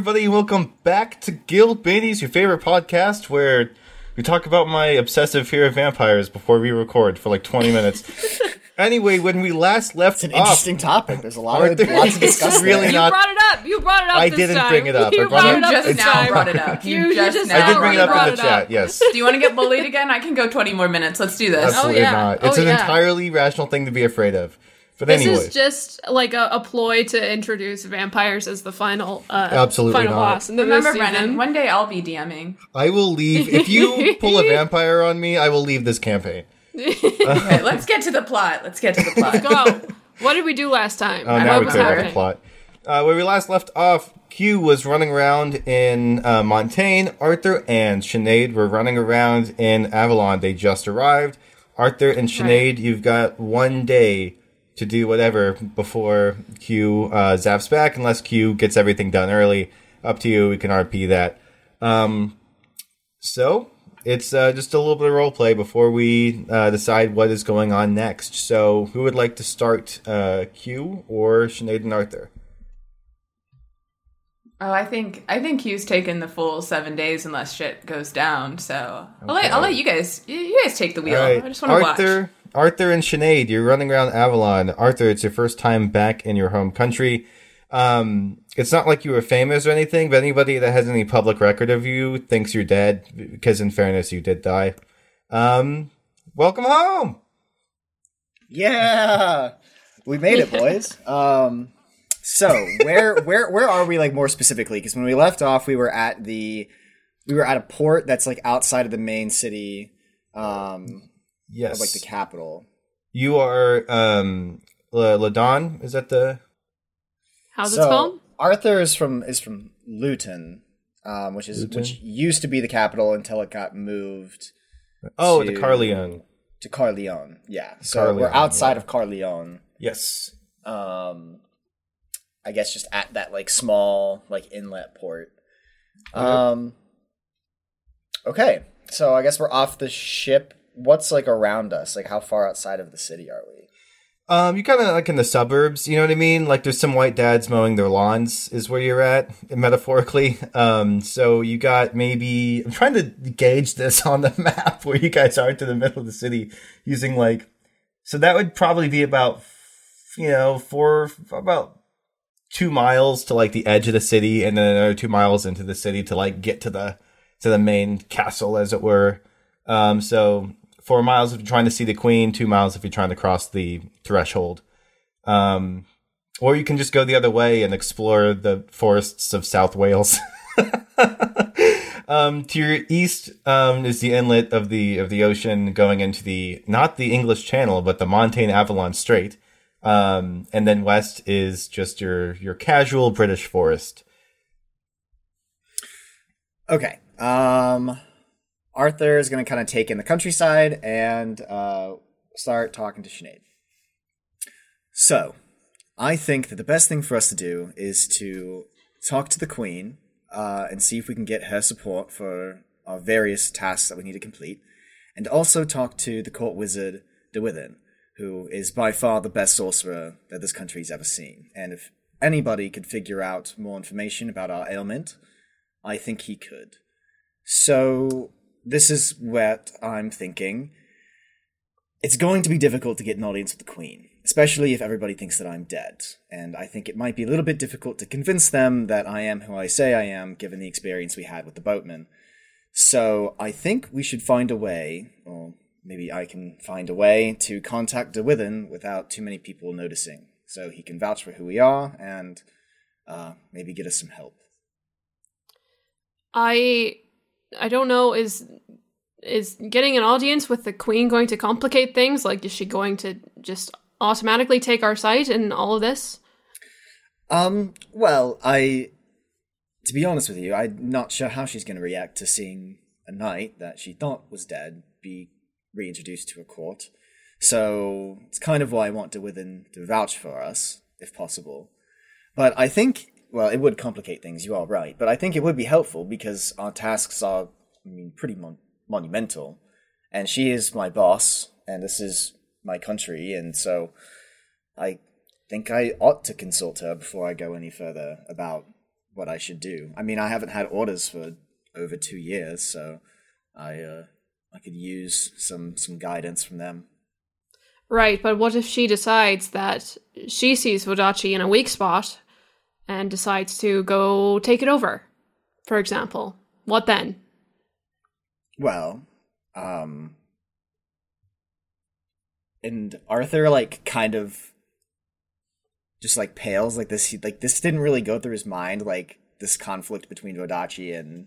Everybody, welcome back to Guild Babies, your favorite podcast where we talk about my obsessive fear of vampires before we record for like 20 minutes. anyway, when we last left It's an off, interesting topic. There's a lot of there- lots to It's discuss. really there. You not- brought it up. You brought it up. I this didn't time. bring it up. I You brought brought it it up- up it's this just now time. brought it up. You, You just just now I did bring it up brought in the it up. chat, yes. Do you want to get bullied again? I can go 20 more minutes. Let's do this. Oh, Absolutely yeah. not. Oh, it's Oh, an yeah. entirely rational thing to be afraid of. But This anyway, is just like a, a ploy to introduce vampires as the final, uh, Absolutely final not. boss. in the Remember, this Brennan, one day I'll be DMing. I will leave. If you pull a vampire on me, I will leave this campaign. Okay, let's get to the plot. Let's get to the plot. Go. What did we do last time? Oh, now what we was clear out the plot. Uh, where we last left off, Q was running around in uh, Montaigne. Arthur and Sinead were running around in Avalon. They just arrived. Arthur and Sinead, you've got one day to do whatever before Q uh, zaps back, unless Q gets everything done early. Up to you. We can RP that. Um, so it's uh, just a little bit of role play before we uh, decide what is going on next. So who would like to start, uh, Q or Sinead and Arthur? Oh, I think I think Q's taken the full seven days unless shit goes down. So I'll let I'll let you guys you, you guys take the wheel. Right, I just want to watch. Arthur, Arthur and Sinead, you're running around Avalon. Arthur, it's your first time back in your home country. Um, it's not like you were famous or anything, but anybody that has any public record of you thinks you're dead because, in fairness, you did die. Um, welcome home. Yeah, we made it, boys. Um, so where where where are we like more specifically? Because when we left off, we were at the we were at a port that's like outside of the main city, um, Yes, of, like the capital. you are. Um, La- Ladon. Is that the? How's it so spelled? Arthur is from is from Luton, um, which is Luton? which used to be the capital until it got moved Oh, the to- Carleon. to Carleon. Yeah, so Carleon, we're outside yeah. of Carleon. Yes. um i guess just at that like small like inlet port um okay so i guess we're off the ship what's like around us like how far outside of the city are we Um, you kind of like in the suburbs, you know what I mean? Like there's some white dads mowing their lawns is where you're at, metaphorically. Um, so you got maybe I'm trying to gauge this on the map where you guys are to the middle of the city using like, so that would probably be about, you know, four about two miles to like the edge of the city, and then another two miles into the city to like get to the to the main castle, as it were. Um, so four miles if you're trying to see the queen, two miles if you're trying to cross the threshold. Um, or you can just go the other way and explore the forests of South Wales. um, to your east um, is the inlet of the of the ocean going into the not the English Channel, but the Montaigne Avalon Strait. Um, and then west is just your your casual British forest. Okay. Um, Arthur is going to kind of take in the countryside and uh, start talking to Sinead. So, I think that the best thing for us to do is to talk to the Queen uh, and see if we can get her support for our various tasks that we need to complete, and also talk to the court wizard Derwyddon, who is by far the best sorcerer that this country's ever seen. And if anybody could figure out more information about our ailment, I think he could. So, this is what I'm thinking. It's going to be difficult to get an audience with the Queen, especially if everybody thinks that I'm dead. And I think it might be a little bit difficult to convince them that I am who I say I am, given the experience we had with the boatman. So I think we should find a way, or maybe I can find a way, to contact Derwyddon without too many people noticing. So he can vouch for who we are and uh, maybe get us some help. I I don't know is is getting an audience with the queen going to complicate things? Like is she going to just automatically take our side in all of this? Um, well, I to be honest with you, I'm not sure how she's going to react to seeing a knight that she thought was dead be reintroduced to a court. So it's kind of why I want Derwyddon to vouch for us, if possible. But I think, well, it would complicate things. You are right, but I think it would be helpful because our tasks are, I mean, pretty mon- monumental, and she is my boss, and this is my country, and so I think I ought to consult her before I go any further about what I should do. I mean, I haven't had orders for over two years, so I uh, I could use some some guidance from them. Right, but what if she decides that she sees Vodacce in a weak spot and decides to go take it over, for example? What then? Well, um, and Arthur like kind of just like pales like this. He, like this didn't really go through his mind like this conflict between Vodacce and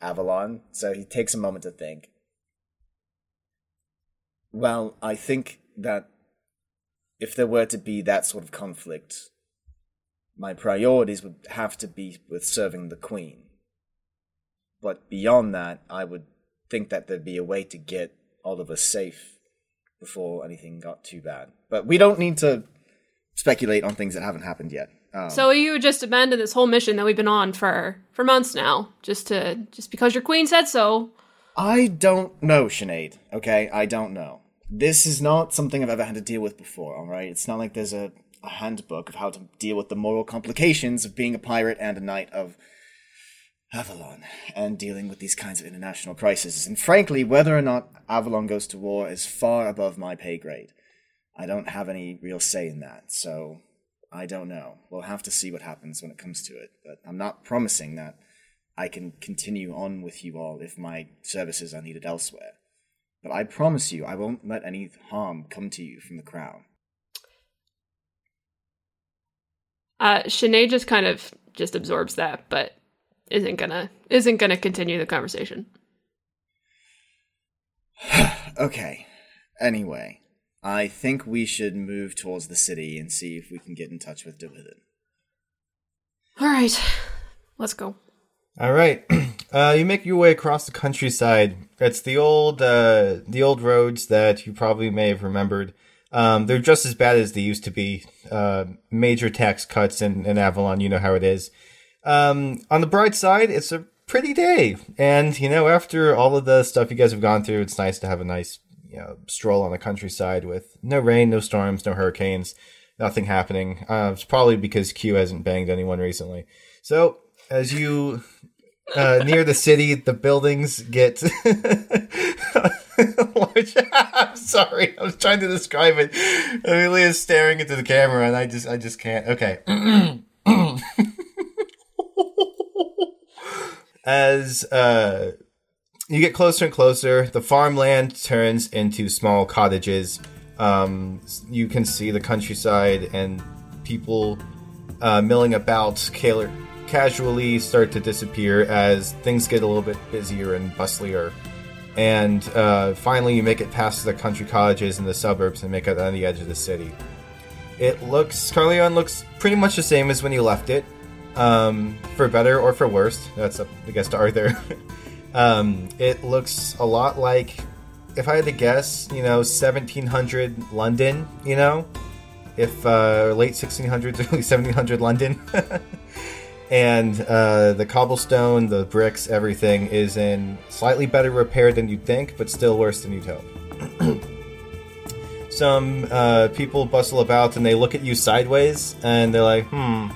Avalon. So he takes a moment to think. Well, I think that if there were to be that sort of conflict, my priorities would have to be with serving the Queen. But beyond that, I would think that there'd be a way to get all of us safe before anything got too bad. But we don't need to speculate on things that haven't happened yet. Um, So you would just abandon this whole mission that we've been on for for months now, just to just because your queen said so. I don't know, Sinead. Okay, I don't know. This is not something I've ever had to deal with before. All right, it's not like there's a, a handbook of how to deal with the moral complications of being a pirate and a knight of Avalon and dealing with these kinds of international crises. And frankly, whether or not Avalon goes to war is far above my pay grade. I don't have any real say in that, so I don't know. We'll have to see what happens when it comes to it. But I'm not promising that I can continue on with you all if my services are needed elsewhere. But I promise you, I won't let any harm come to you from the crown. Uh, Sinead just kind of just absorbs that, but isn't gonna isn't gonna continue the conversation. Okay. Anyway, I think we should move towards the city and see if we can get in touch with Derwyddon. All right, let's go. All right, uh, you make your way across the countryside. It's the old, uh, the old roads that you probably may have remembered. Um, they're just as bad as they used to be. Uh, major tax cuts in, in Avalon, you know how it is. Um, on the bright side, it's a pretty day, and you know, after all of the stuff you guys have gone through, it's nice to have a nice, you know, stroll on the countryside with no rain, no storms, no hurricanes, nothing happening. Uh, it's probably because Q hasn't banged anyone recently. So as you uh, near the city, the buildings get I'm sorry, I was trying to describe it. Amelia's staring into the camera, and I just, I just can't. Okay. As uh, you get closer and closer, the farmland turns into small cottages. Um, you can see the countryside and people uh, milling about, casually start to disappear as things get a little bit busier and bustlier. And uh, finally, you make it past the country cottages and the suburbs and make it on the edge of the city. It looks, Carleon looks pretty much the same as when you left it, um, for better or for worse. That's up, I guess, to Arthur. um, it looks a lot like, if I had to guess, you know, 1700 London, you know? If uh, late 1600s, early 1700 London. and uh, the cobblestone, the bricks, everything is in slightly better repair than you'd think, but still worse than you'd hope. Some uh, people bustle about and they look at you sideways and they're like, hmm,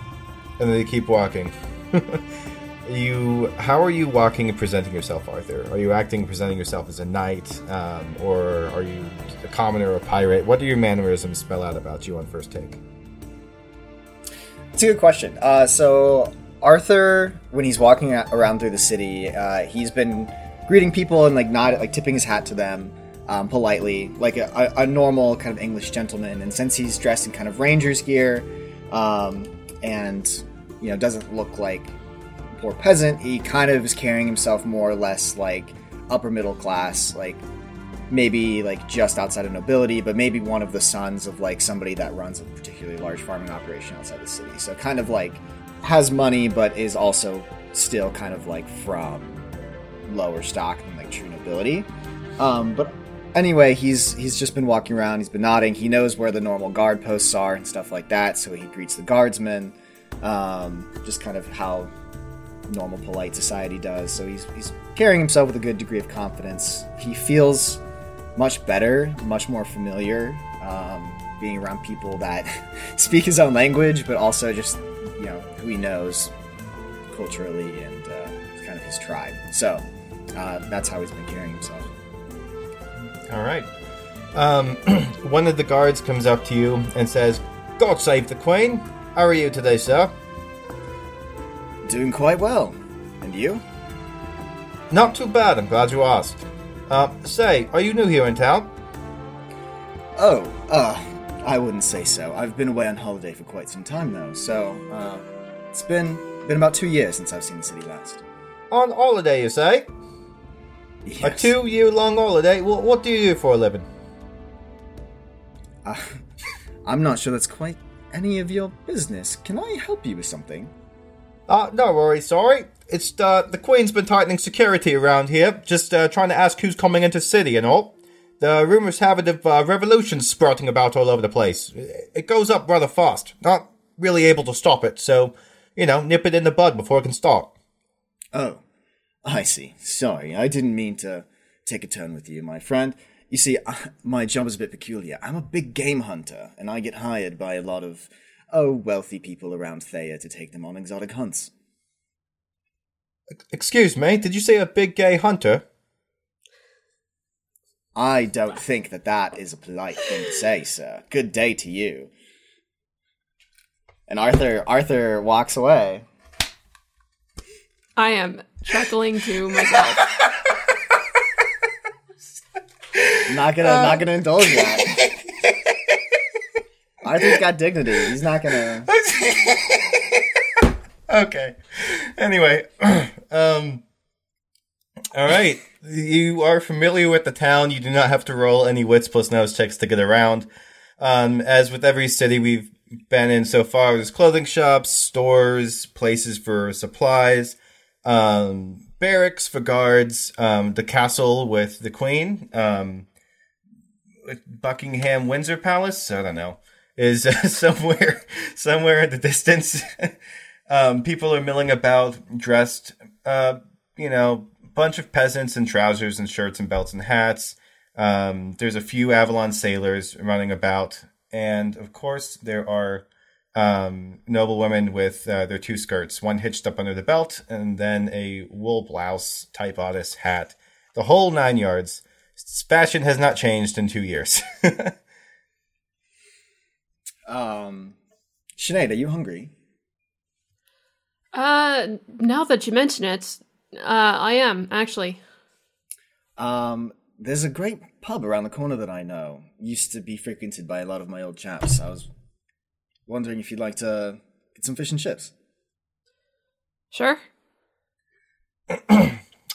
and they keep walking. you, how are you walking and presenting yourself, Arthur? Are you acting and presenting yourself as a knight, um, or are you a commoner or a pirate? What do your mannerisms spell out about you on first take? It's a good question. Uh, so Arthur, when he's walking around through the city, uh, he's been greeting people and like not like tipping his hat to them um, politely, like a, a, normal kind of English gentleman. And since he's dressed in kind of ranger's gear, um, and you know doesn't look like poor peasant, he kind of is carrying himself more or less like upper middle class, like maybe like just outside of nobility, but maybe one of the sons of like somebody that runs a particularly large farming operation outside the city. So kind of like has money, but is also still kind of like from lower stock than like true nobility. Um, but anyway, he's he's just been walking around. He's been nodding. He knows where the normal guard posts are and stuff like that. So he greets the guardsmen. Um, just kind of how normal polite society does. So he's he's carrying himself with a good degree of confidence. He feels much better, much more familiar, um, being around people that speak his own language, but also just you know who he knows culturally and uh, kind of his tribe. So uh, that's how he's been carrying himself. All right. Um, one of the guards comes up to you and says, "God save the Queen. How are you today, sir?" Doing quite well. And you? Not too bad. I'm glad you asked. Uh, say, are you new here in town? Oh, uh, I wouldn't say so. I've been away on holiday for quite some time though, so uh, it's been been about two years since I've seen the city last. On holiday, you say? Yes. A two-year-long holiday. Well, what do you do for a living? Uh, I'm not sure that's quite any of your business. Can I help you with something? Uh, no worries, sorry. It's, uh, the Queen's been tightening security around here, just, uh, trying to ask who's coming into city and all. The rumors have it of, uh, revolutions sprouting about all over the place. It goes up rather fast. Not really able to stop it, so, you know, nip it in the bud before it can start. Oh, I see. Sorry, I didn't mean to take a turn with you, my friend. You see, I, my job is a bit peculiar. I'm a big game hunter, and I get hired by a lot of, oh, wealthy people around Thea to take them on exotic hunts. Excuse me, did you say a big gay hunter? I don't think that that is a polite thing to say, sir. Good day to you. And Arthur, Arthur walks away. I am chuckling to myself. Not gonna, not gonna indulge that. Arthur's got dignity. He's not gonna. okay. Anyway, um, all right. You are familiar with the town. You do not have to roll any wits plus nose checks to get around. Um, as with every city we've been in so far, there's clothing shops, stores, places for supplies, um, barracks for guards, um, the castle with the queen, um, Buckingham Windsor Palace. I don't know is uh, somewhere somewhere in the distance. um, people are milling about, dressed, uh, you know, bunch of peasants in trousers and shirts and belts and hats. Um, there's a few Avalon sailors running about, and of course there are um, noble women with uh, their two skirts, one hitched up under the belt, and then a wool blouse type bodice hat. The whole nine yards. Fashion has not changed in two years. Um, Sinead, are you hungry? Uh, now that you mention it, uh, I am actually. Um, there's a great pub around the corner that I know. Used to be frequented by a lot of my old chaps. I was wondering if you'd like to get some fish and chips. Sure.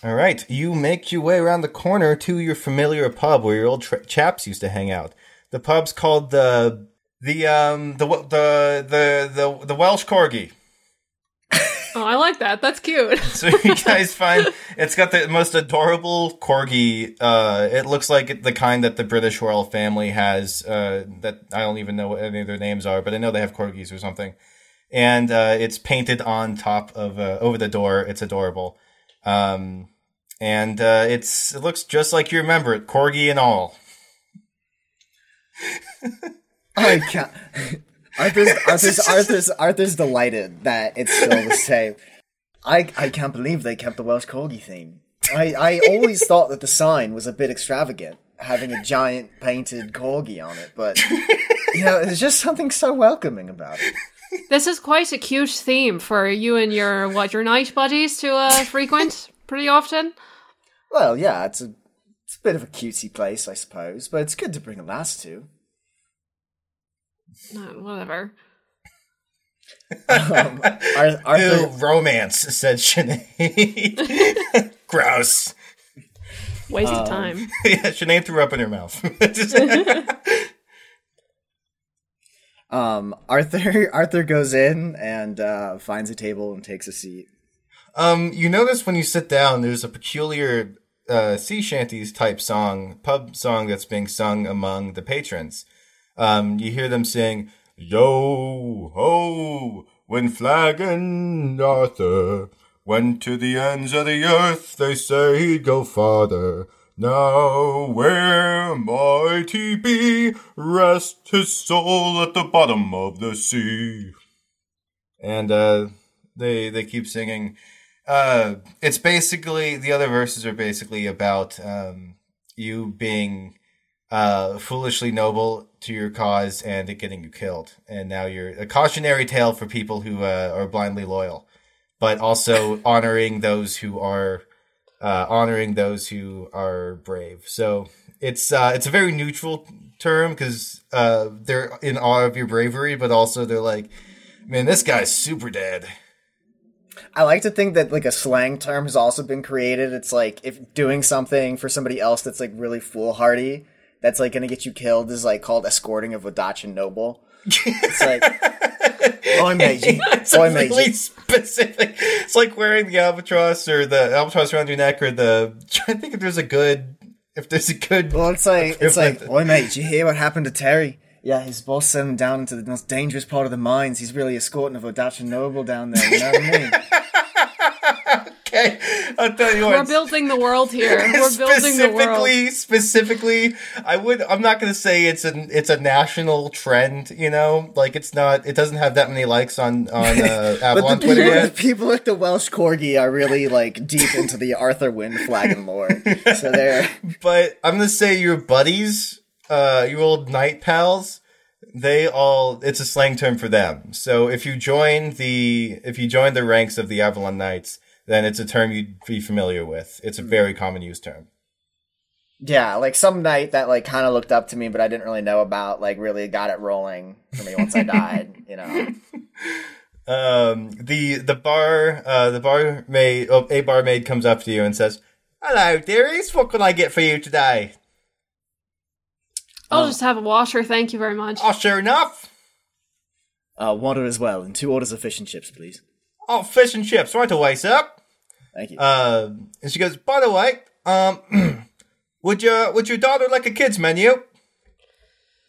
All right, you make your way around the corner to your familiar pub where your old tra- chaps used to hang out. The pub's called the the um the the the the, the Welsh Corgi. Oh, I like that. That's cute. So you guys find it's got the most adorable corgi. Uh, it looks like the kind that the British royal family has. Uh, that I don't even know what any of their names are, but I know they have corgis or something. And uh, it's painted on top of uh, over the door. It's adorable. Um, and uh, it's it looks just like you remember it, corgi and all. I can't. Arthur's Arthur's Arthur's Arthur's delighted that it's still the same. I I can't believe they kept the Welsh Corgi theme. I I always thought that the sign was a bit extravagant, having a giant painted corgi on it, but you know, there's just something so welcoming about it. this is quite a cute theme for you and your what your night buddies to uh, frequent pretty often. Well, yeah, it's a it's a bit of a cutesy place, I suppose, but it's good to bring a lass to. No, whatever. Um, Ar- Arthur, Ew, romance, said Sinead. Gross. Wasting time. yeah, Sinead threw up in her mouth. um, Arthur Arthur goes in and uh, finds a table and takes a seat. Um, you notice when you sit down, there's a peculiar uh, sea shanties type song, pub song that's being sung among the patrons. Um, you hear them sing, Yo ho, when Flagon Arthur went to the ends of the earth, they say he'd go farther. Now where might he be? Rest his soul at the bottom of the sea. And uh, they they keep singing. Uh, it's basically the other verses are basically about um, you being uh, foolishly noble to your cause and it getting you killed, and now you're a cautionary tale for people who uh, are blindly loyal, but also honoring those who are uh, honoring those who are brave. So it's uh, it's a very neutral term because uh, they're in awe of your bravery, but also they're like, man, this guy's super dead. I like to think that like a slang term has also been created. It's like if doing something for somebody else that's like really foolhardy, that's like gonna get you killed is like called escorting a Vodachan noble. It's like, oh mate, you, it's oh a mate, really you, specific. It's like wearing the albatross or the albatross around your neck or the. trying to think if there's a good. If there's a good. well, it's like it's like, Equivalent. oh mate, did you hear what happened to Terry? Yeah, his boss sent him down into the most dangerous part of the mines. He's really escorting a Vodachan noble down there. You know what I mean? Okay, I'll tell you what. We're building the world here. We're building the world. specifically, specifically, I would. I'm not going to say it's a it's a national trend. You know, like it's not. It doesn't have that many likes on on uh, But Avalon the Twitter people, the yet. people at the Welsh Corgi are really like deep into the Arthur Wynn and lore. So they're But I'm going to say your buddies, uh, your old night pals. They all. It's a slang term for them. So if you join the if you join the ranks of the Avalon Knights, then it's a term you'd be familiar with. It's a very common use term. yeah, like some night that like kind of looked up to me, but I didn't really know about. Like really got it rolling for me once I died. You know. um the the bar uh the barmaid oh, a barmaid comes up to you and says hello dearies what can i get for you today I'll just have a washer, thank you very much. oh sure enough Uh, water as well, and two orders of fish and chips, please. oh fish and chips right away sir Thank you. uh and she goes by the way um would your would your daughter like a kids menu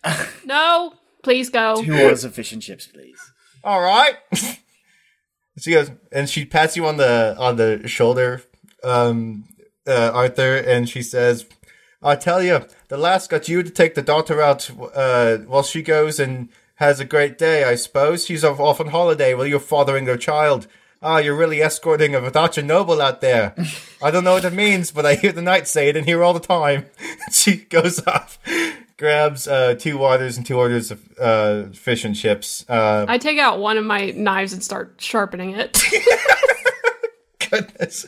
No, please go. two orders of fish and chips, please. all right she goes and she pats you on the on the shoulder um uh, arthur and she says i tell you the lass got you to take the daughter out uh while she goes and has a great day i suppose she's off, off on holiday while you're fathering her child Ah, you're really escorting a Vadacha noble out there. I don't know what it means, but I hear the knights say it in here all the time. she goes off, grabs uh, two waters and two orders of uh, fish and chips. Uh, I take out one of my knives and start sharpening it. goodness.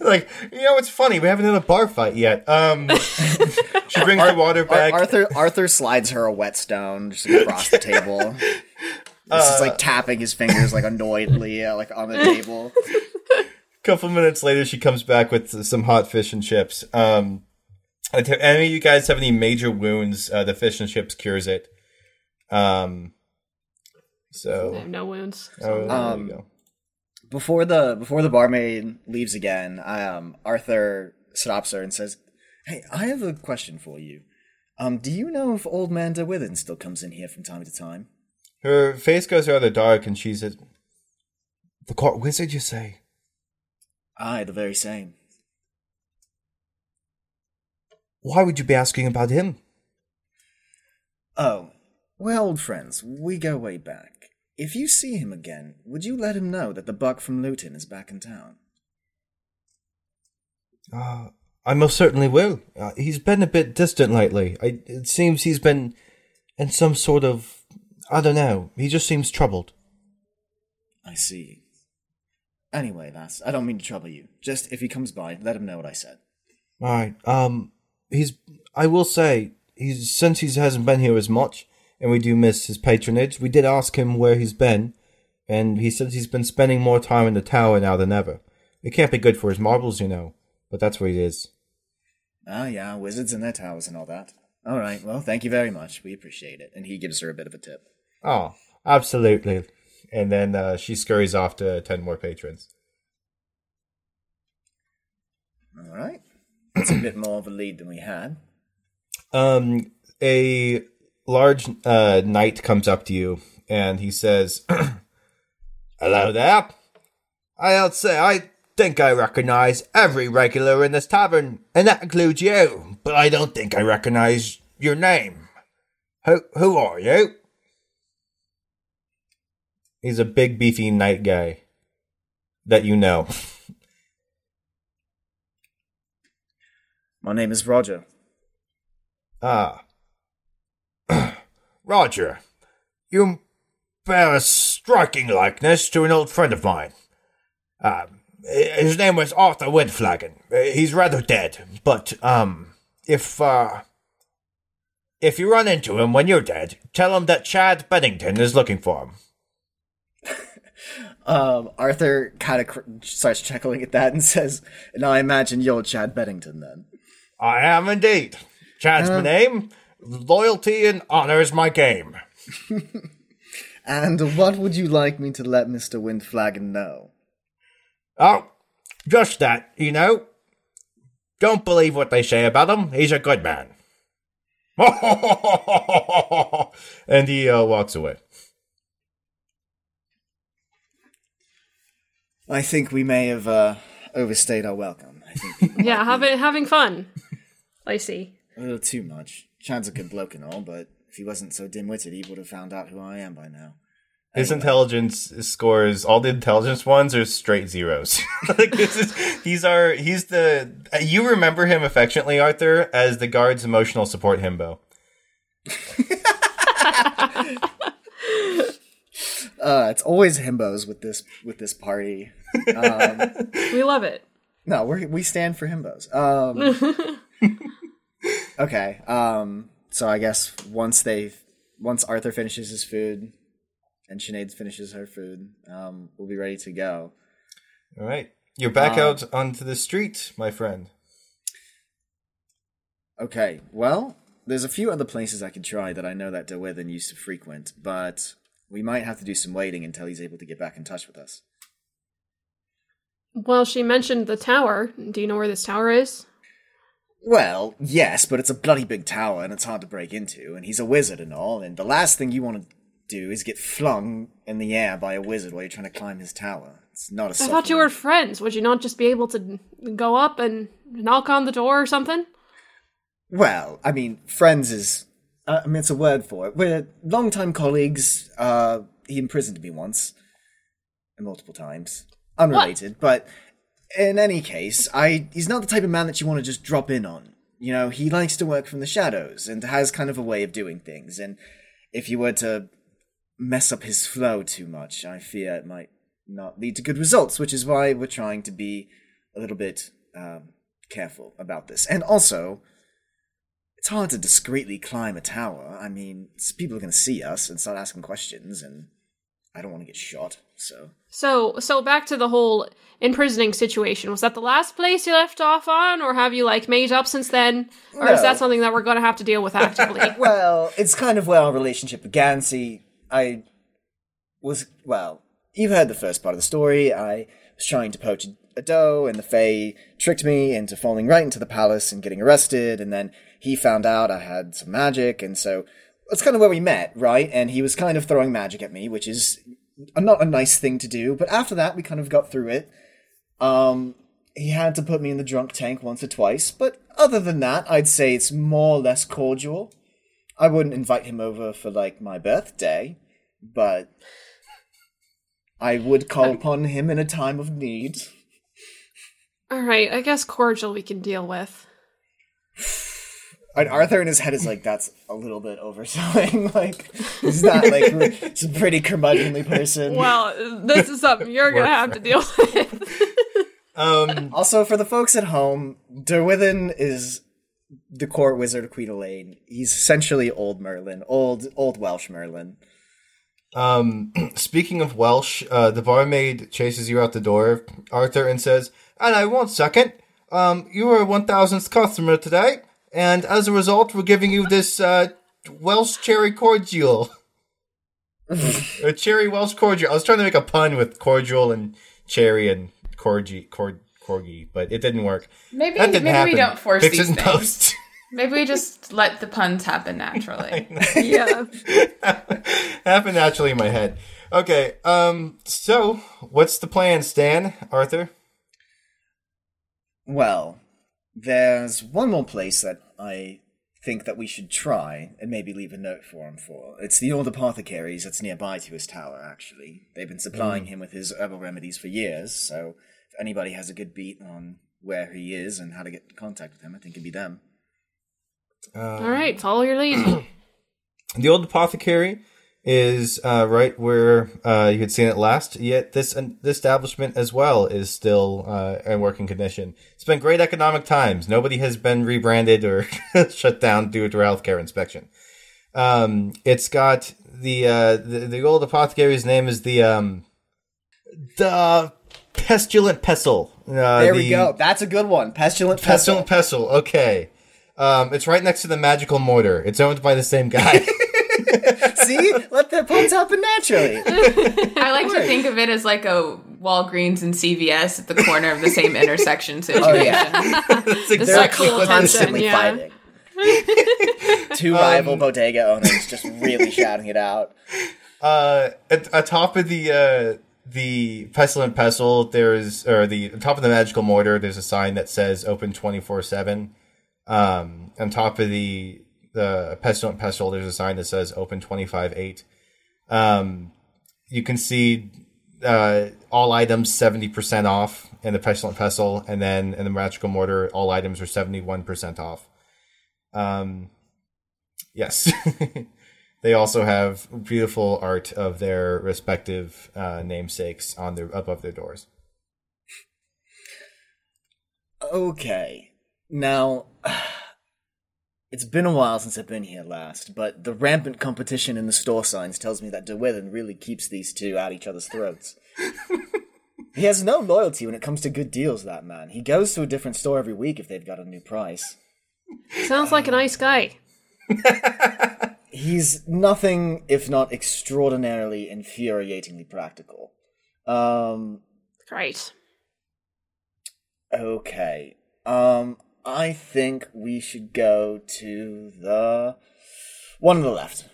Like, you know, it's funny. We haven't had a bar fight yet. Um, she brings the water Ar- back. Arthur Arthur slides her a whetstone just across the table. He's just like tapping his fingers like annoyedly, uh, like on the table. A couple minutes later, she comes back with some hot fish and chips. Um, if any of you guys have any major wounds, uh, the fish and chips cures it. Um, I so have no wounds. oh, there Um, you go. Before the before the barmaid leaves again, um, Arthur stops her and says, "Hey, I have a question for you. Um, do you know if Old Man Derwyddon still comes in here from time to time?" Her face goes rather dark, and she says, "The court wizard, you say?" Aye, the very same. Why would you be asking about him? Oh, we're old friends. We go way back. If you see him again, would you let him know that the buck from Luton is back in town? Uh, I most certainly will. Uh, he's been a bit distant lately. I, it seems he's been in some sort of. I don't know. He just seems troubled. I see. Anyway, lass, I don't mean to trouble you. Just if he comes by, let him know what I said. All right. Um. He's. I will say he's since he hasn't been here as much, and we do miss his patronage. We did ask him where he's been, and he says he's been spending more time in the tower now than ever. It can't be good for his marbles, you know. But that's where he is. Ah, yeah, wizards and their towers and all that. All right, well, thank you very much. We appreciate it. And he gives her a bit of a tip. Oh, absolutely. And then uh, she scurries off to attend more patrons. All right. That's a bit more of a lead than we had. Um, a large uh, knight comes up to you and he says, "Hello there. I'll say I think I recognize every regular in this tavern, and that includes you. But I don't think I recognize your name. Who who are you?" He's a big, beefy knight guy that you know. My name is Roger. Ah. Roger, you bear a striking likeness to an old friend of mine. Uh, his name was Arthur Windflagon. He's rather dead, but, um, if, uh, if you run into him when you're dead, tell him that Chad Bennington is looking for him. Um, Arthur kind of cr- starts chuckling at that and says, "Now I imagine you're Chad Beddington then." I am indeed. Chad's my name. Loyalty and honor is my game. And what would you like me to let Mister Windflagon know? Oh, just that, you know. Don't believe what they say about him. He's a good man. and he uh, walks away. I think we may have uh, overstayed our welcome. I think Yeah, might be having having fun. I see. a little too much. Chad's a good bloke and all, but if he wasn't so dim-witted, he would have found out who I am by now. His Anyway. intelligence scores, all the intelligence ones are straight zeros. like this is, he's our, he's the. You remember him affectionately, Arthur, as the guard's emotional support himbo. Uh, it's always himbos with this with this party. Um, We love it. no, we we stand for himbos. Um, okay. Um, so I guess once they once Arthur finishes his food and Sinead finishes her food, um, we'll be ready to go. All right, you're back Uh, out onto the street, my friend. Okay. Well, there's a few other places I could try that I know that Derwyddon used to frequent, but we might have to do some waiting until he's able to get back in touch with us. Well, she mentioned the tower. Do you know where this tower is? Well, yes, but it's a bloody big tower and it's hard to break into, and he's a wizard and all, and the last thing you want to do is get flung in the air by a wizard while you're trying to climb his tower. It's not a I thought you were friends. Would you not just be able to go up and knock on the door or something? Well, I mean, friends is. Uh, I mean, it's a word for it. We're longtime colleagues. Uh, he imprisoned me once, multiple times, unrelated. But in any case, I he's not the type of man that you want to just drop in on. You know, he likes to work from the shadows and has kind of a way of doing things. And if you were to mess up his flow too much, I fear it might not lead to good results. Which is why we're trying to be a little bit um, careful about this. And also, it's hard to discreetly climb a tower. I mean, people are going to see us and start asking questions, and I don't want to get shot. So So, so back to the whole imprisoning situation. Was that the last place you left off on, or have you like made up since then, or is that something that we're going to have to deal with actively? well, it's kind of where our relationship began. See, I was well. You've heard the first part of the story. I was trying to poach a doe, and the Fae tricked me into falling right into the palace and getting arrested. And then he found out I had some magic, and so that's kind of where we met, right? And he was kind of throwing magic at me, which is not a nice thing to do. But after that, we kind of got through it. Um, he had to put me in the drunk tank once or twice, but other than that, I'd say it's more or less cordial. I wouldn't invite him over for like my birthday, but I would call upon him in a time of need. All right, I guess cordial we can deal with. And Arthur in his head is like, that's a little bit overselling. like, he's not like, it's a pretty curmudgeonly person. Well, this is something you're going to have to deal with. Um, Also, for the folks at home, Derwyddon is the court wizard of Queen Elaine. He's essentially old Merlin, old old Welsh Merlin. um, speaking of Welsh, uh, the barmaid chases you out the door, Arthur, and says, "And I one second. Um, you are a one thousandth customer today, and as a result, we're giving you this uh, Welsh cherry cordial." a cherry Welsh cordial. I was trying to make a pun with cordial and cherry and corgi, cord, corgi, but it didn't work. Maybe That didn't maybe happen. we don't force Fix these things. post. Maybe we just let the puns happen naturally. yeah. happen naturally in my head. Okay, um, so what's the plan, Stan? Arthur? Well, there's one more place that I think that we should try and maybe leave a note for him for. It's the old apothecaries that's nearby to his tower, actually. They've been supplying mm. him with his herbal remedies for years, so if anybody has a good beat on where he is and how to get in contact with him, I think it'd be them. Um, all right, follow your lead. The old apothecary is uh, right where uh, you had seen it last. Yet this uh, this establishment as well is still uh, in working condition. It's been great economic times. Nobody has been rebranded or shut down due to healthcare inspection. Um, it's got the, uh, the the old apothecary's name is the um, the pestilent pestle. Uh, There we go. That's a good one. Pestilent pestle. Pestilent pestle. Okay. Um, it's right next to the magical mortar. It's owned by the same guy. See? Let their puns happen naturally. I like to think of it as like a Walgreens and CVS at the corner of the same intersection situation. Oh, yeah. That's They're exactly cool what it is. constantly yeah. fighting. Two rival bodega owners just really shouting it out. Uh, at, atop of the uh, the pestilent pestle, there's or the top of the magical mortar. There's a sign that says "Open twenty four 7 Um, on top of the the pestilent pestle, there's a sign that says "Open twenty five 8 Um, you can see uh, all items seventy percent off in the pestilent pestle, and then in the magical mortar, all items are seventy one percent off. Um, yes. they also have beautiful art of their respective uh, namesakes on their above their doors. Okay. Now, it's been a while since I've been here last, but the rampant competition in the store signs tells me that Derwyddon really keeps these two at each other's throats. he has no loyalty when it comes to good deals, that man. He goes to a different store every week if they've got a new price. Sounds like a nice guy. He's nothing if not extraordinarily infuriatingly practical. Um, Great. Okay. Um, I think we should go to the one on the left.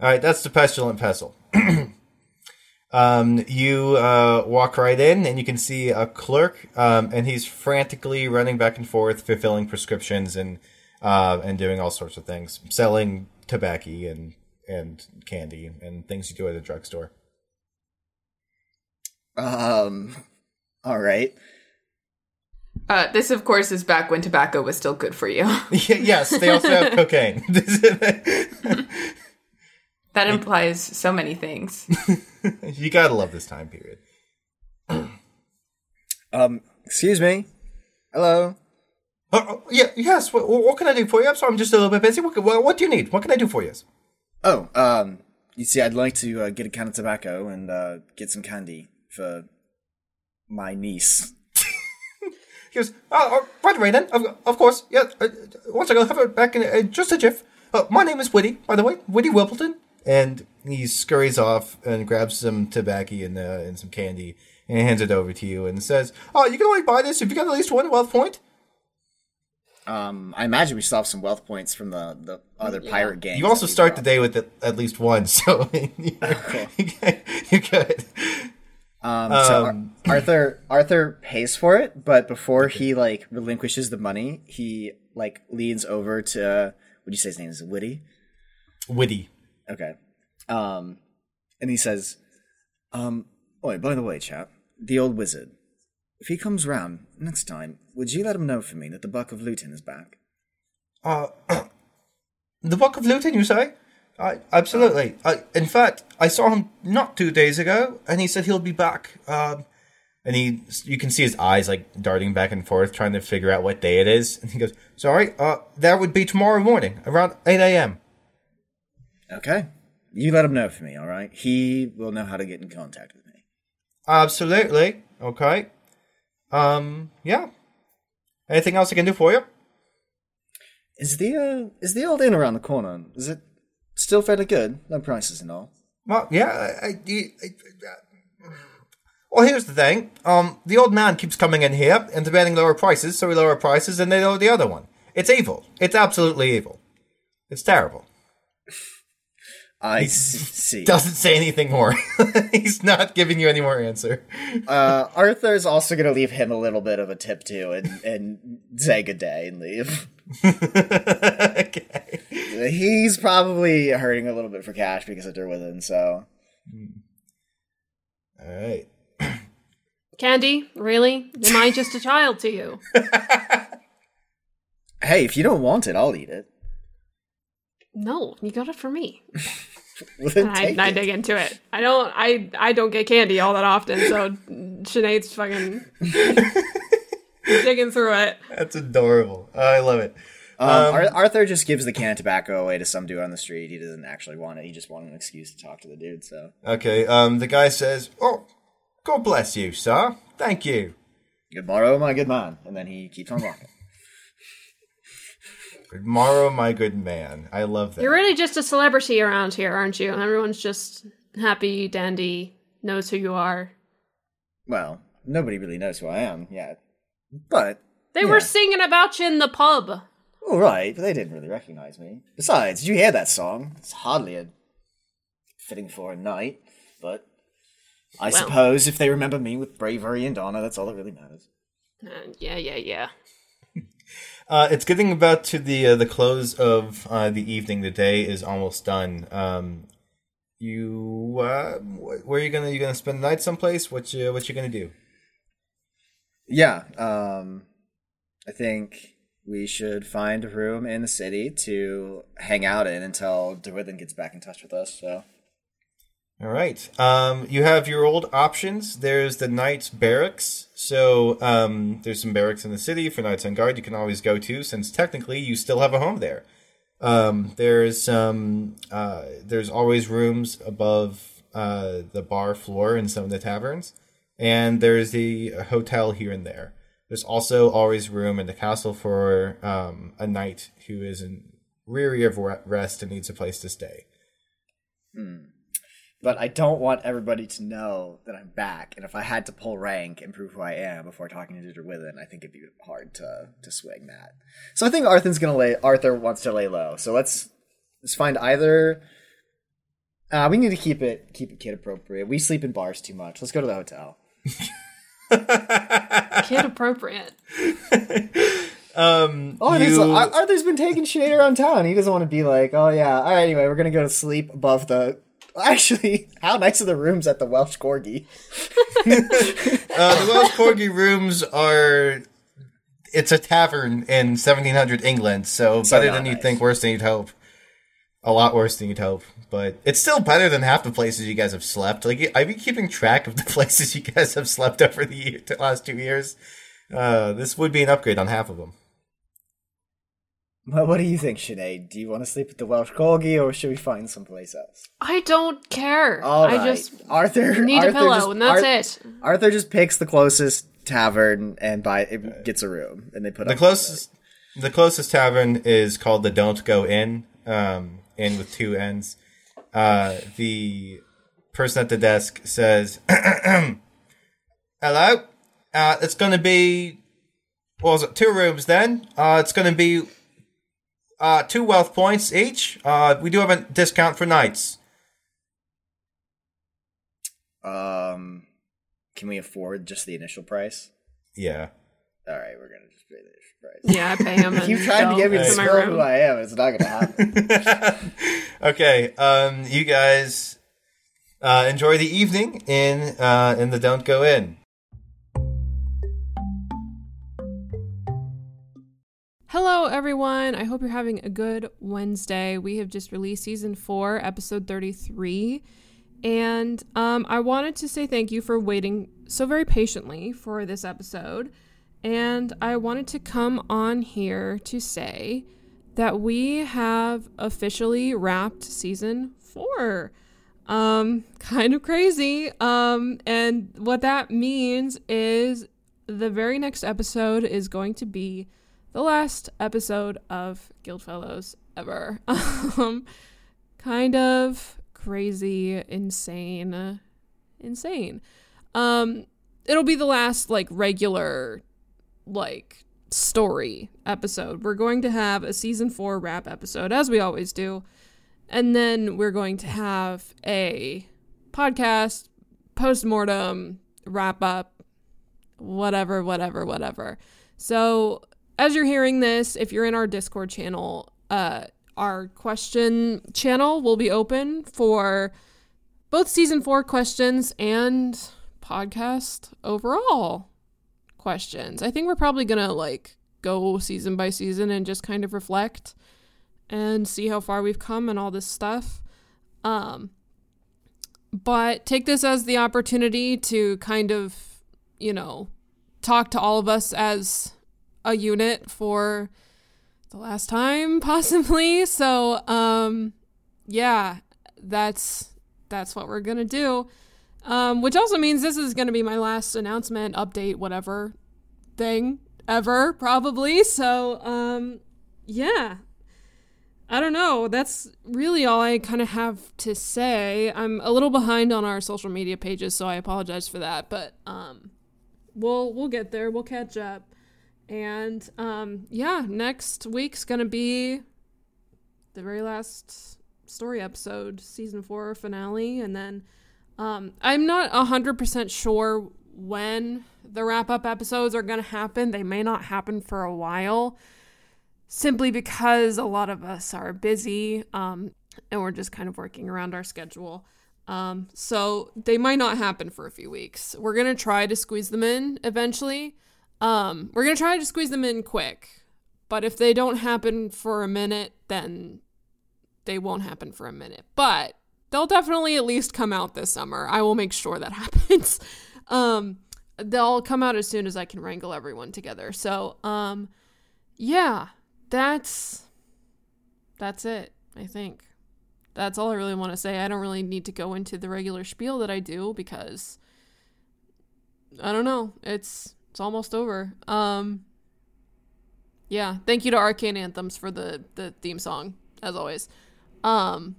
All right, that's the pestilent pestle. um, you uh, walk right in, and you can see a clerk, um, and he's frantically running back and forth, fulfilling prescriptions and uh, and doing all sorts of things, selling tobacco and and candy and things you do at a drugstore. Um, all right. Uh, this, of course, is back when tobacco was still good for you. yes, they also have cocaine. That implies so many things. you gotta love this time period. Um, excuse me. Hello. Oh, oh, yeah, yes. What, what can I do for you? I'm sorry, I'm just a little bit busy. What, what, what do you need? What can I do for you? Oh, um, you see, I'd like to uh, get a can of tobacco and uh, get some candy for my niece. He goes, oh, oh, right away then. Of, of course, yeah. Uh, once I go have it back in uh, just a jiff. Uh, my name is Whitty, by the way, Whitty Wimbledon. And he scurries off and grabs some tobacco and, uh, and some candy and hands it over to you and says, "Oh, you can only buy this if you got at least one wealth point." Um, I imagine we still have some wealth points from the, the other pirate gang. You also start the day with at, at least one, so you're, you're good. Um, so Ar- Arthur Arthur pays for it, but before he like relinquishes the money, he like leans over to what do you say his name is Witty? Witty. Okay. Um, and he says, um, oh, by the way, chap, the old wizard. If he comes round next time, would you let him know for me that the Buck of Luton is back? Uh, the Buck of Luton, you say? I, absolutely. I, in fact, I saw him not two days ago, and he said he'll be back. Um, and he, you can see his eyes like darting back and forth, trying to figure out what day it is. And he goes, "Sorry, uh, that would be tomorrow morning, around eight a.m." Okay, you let him know for me. All right, he will know how to get in contact with me. Absolutely. Okay. Um. Yeah. Anything else I can do for you? Is the uh, is the old inn around the corner? Is it still fairly good? No prices and all. Well, yeah. I, I, I, well, here's the thing. Um, the old man keeps coming in here and demanding lower prices, so we lower prices, and they lower the other one. It's evil. It's absolutely evil. It's terrible. I see. Doesn't say anything more. He's not giving you any more answer. uh, Arthur's also going to leave him a little bit of a tip too, and and say good day and leave. okay. He's probably hurting a little bit for cash because of Derwyddon, so. Hmm. All right. Candy, really? Am I just a child to you? Hey, if you don't want it, I'll eat it. No, you got it for me. Well, I, I dig into it. I don't. I I don't get candy all that often, so Sinead's fucking digging through it. That's adorable. I love it. Um, Ar- Arthur just gives the can of tobacco away to some dude on the street. He doesn't actually want it. He just wanted an excuse to talk to the dude. So Okay. Um, the guy says, "Oh, God bless you, sir. Thank you. good morrow, my good man. And then he keeps on walking. Good morrow, my good man. I love that. You're really just a celebrity around here, aren't you? Everyone's just happy, dandy, knows who you are. well, nobody really knows who I am yet, but They Yeah. were singing about you in the pub. All right. But they didn't really recognize me. Besides, did you hear that song? It's hardly a fitting for a knight, but I Well. suppose if they remember me with bravery and honor, that's all that really matters. Uh, yeah, yeah, yeah. Uh, it's getting about to the uh, the close of uh, the evening. The day is almost done. Um, you uh, wh- where are you gonna you gonna spend the night someplace? What you what you gonna do? Yeah, um, I think we should find a room in the city to hang out in until Derwyddon gets back in touch with us. So All right. Um, you have your old options. There's the knights barracks. So um, there's some barracks in the city for knights on guard. You can always go to, since technically you still have a home there. Um, there's um, uh, there's always rooms above uh, the bar floor in some of the taverns, and there's the hotel here and there. There's also always room in the castle for um, a knight who is in weary of rest and needs a place to stay. but I don't want everybody to know that I'm back. And if I had to pull rank and prove who I am before talking to Derwyddon, I think it'd be hard to to swing that. So I think Arthur's gonna lay. Arthur wants to lay low. So let's let's find either. Uh, we need to keep it keep it kid appropriate. We sleep in bars too much. Let's go to the hotel. Kid appropriate. Um, Oh, and it's- you- Ar- Arthur's been taking shit around town. He doesn't want to be like, oh yeah. All right, anyway, we're gonna go to sleep above the. Actually, how nice are the rooms at the Welsh Corgi? Uh, the Welsh Corgi rooms are. It's a tavern in 1700 England, so, So better not than you'd nice. think, worse than you'd hope. A lot worse than you'd hope, but it's still better than half the places you guys have slept. Like I've been keeping track of the places you guys have slept over the, year, the last two years. Uh, this would be an upgrade on half of them. Well, what do you think, Sinead? Do you want to sleep at the Welsh Corgi, or should we find someplace else? I don't care. All I right. just Arthur need Arthur a pillow, just- and that's Ar- it. Arthur just picks the closest tavern and buy it gets a room, and they put The up closest, the closest tavern is called the Don't Go Inn, um, inn with two N's. Uh, the person at the desk says, "Hello, uh, it's going to be, what was it, two rooms then? Uh, it's going to be uh, two wealth points each. Uh, we do have a discount for nights. Um, can we afford just the initial price? Yeah. All right, we're gonna just pay the price. yeah, I pay him. Keep and trying to go get me to to my spill who room. I am. It's not gonna happen. okay, um, you guys uh, enjoy the evening in uh, in the Don't Go In. Hello, everyone. I hope you're having a good Wednesday. We have just released season four, episode 33. And um, I wanted to say thank you for waiting so very patiently for this episode. And I wanted to come on here to say that we have officially wrapped season four. Um, kind of crazy. Um, and what that means is the very next episode is going to be the last episode of Guildfellows ever. Um, kind of crazy, insane, insane. Um, it'll be the last like regular, like story episode. We're going to have a season four wrap episode, as we always do, and then we're going to have a podcast post mortem wrap up, whatever, whatever, whatever. So as you're hearing this, if you're in our Discord channel, uh, our question channel will be open for both season four questions and podcast overall questions. I think we're probably gonna like go season by season and just kind of reflect and see how far we've come and all this stuff. Um, but take this as the opportunity to kind of, you know, talk to all of us as a unit for the last time possibly so um yeah that's that's what we're gonna do um which also means this is gonna be my last announcement update whatever thing ever probably so um yeah I don't know. That's really all I kind of have to say. I'm a little behind on our social media pages, so I apologize for that. But um, we'll we'll get there. We'll catch up. And um, yeah, next week's gonna be the very last story episode, season four finale, and then um, I'm not hundred percent sure when the wrap up episodes are gonna happen. They may not happen for a while, simply because a lot of us are busy, um, and we're just kind of working around our schedule. Um, so they might not happen for a few weeks. We're gonna try to squeeze them in eventually. Um, we're gonna try to squeeze them in quick, but if they don't happen for a minute, then they won't happen for a minute. But they'll definitely at least come out this summer. I will make sure that happens. um, they'll come out as soon as I can wrangle everyone together. So, um, yeah, that's that's it. I think that's all I really want to say. I don't really need to go into the regular spiel that I do because I don't know. It's it's almost over. Um yeah, thank you to Arcane Anthems for the the theme song as always. Um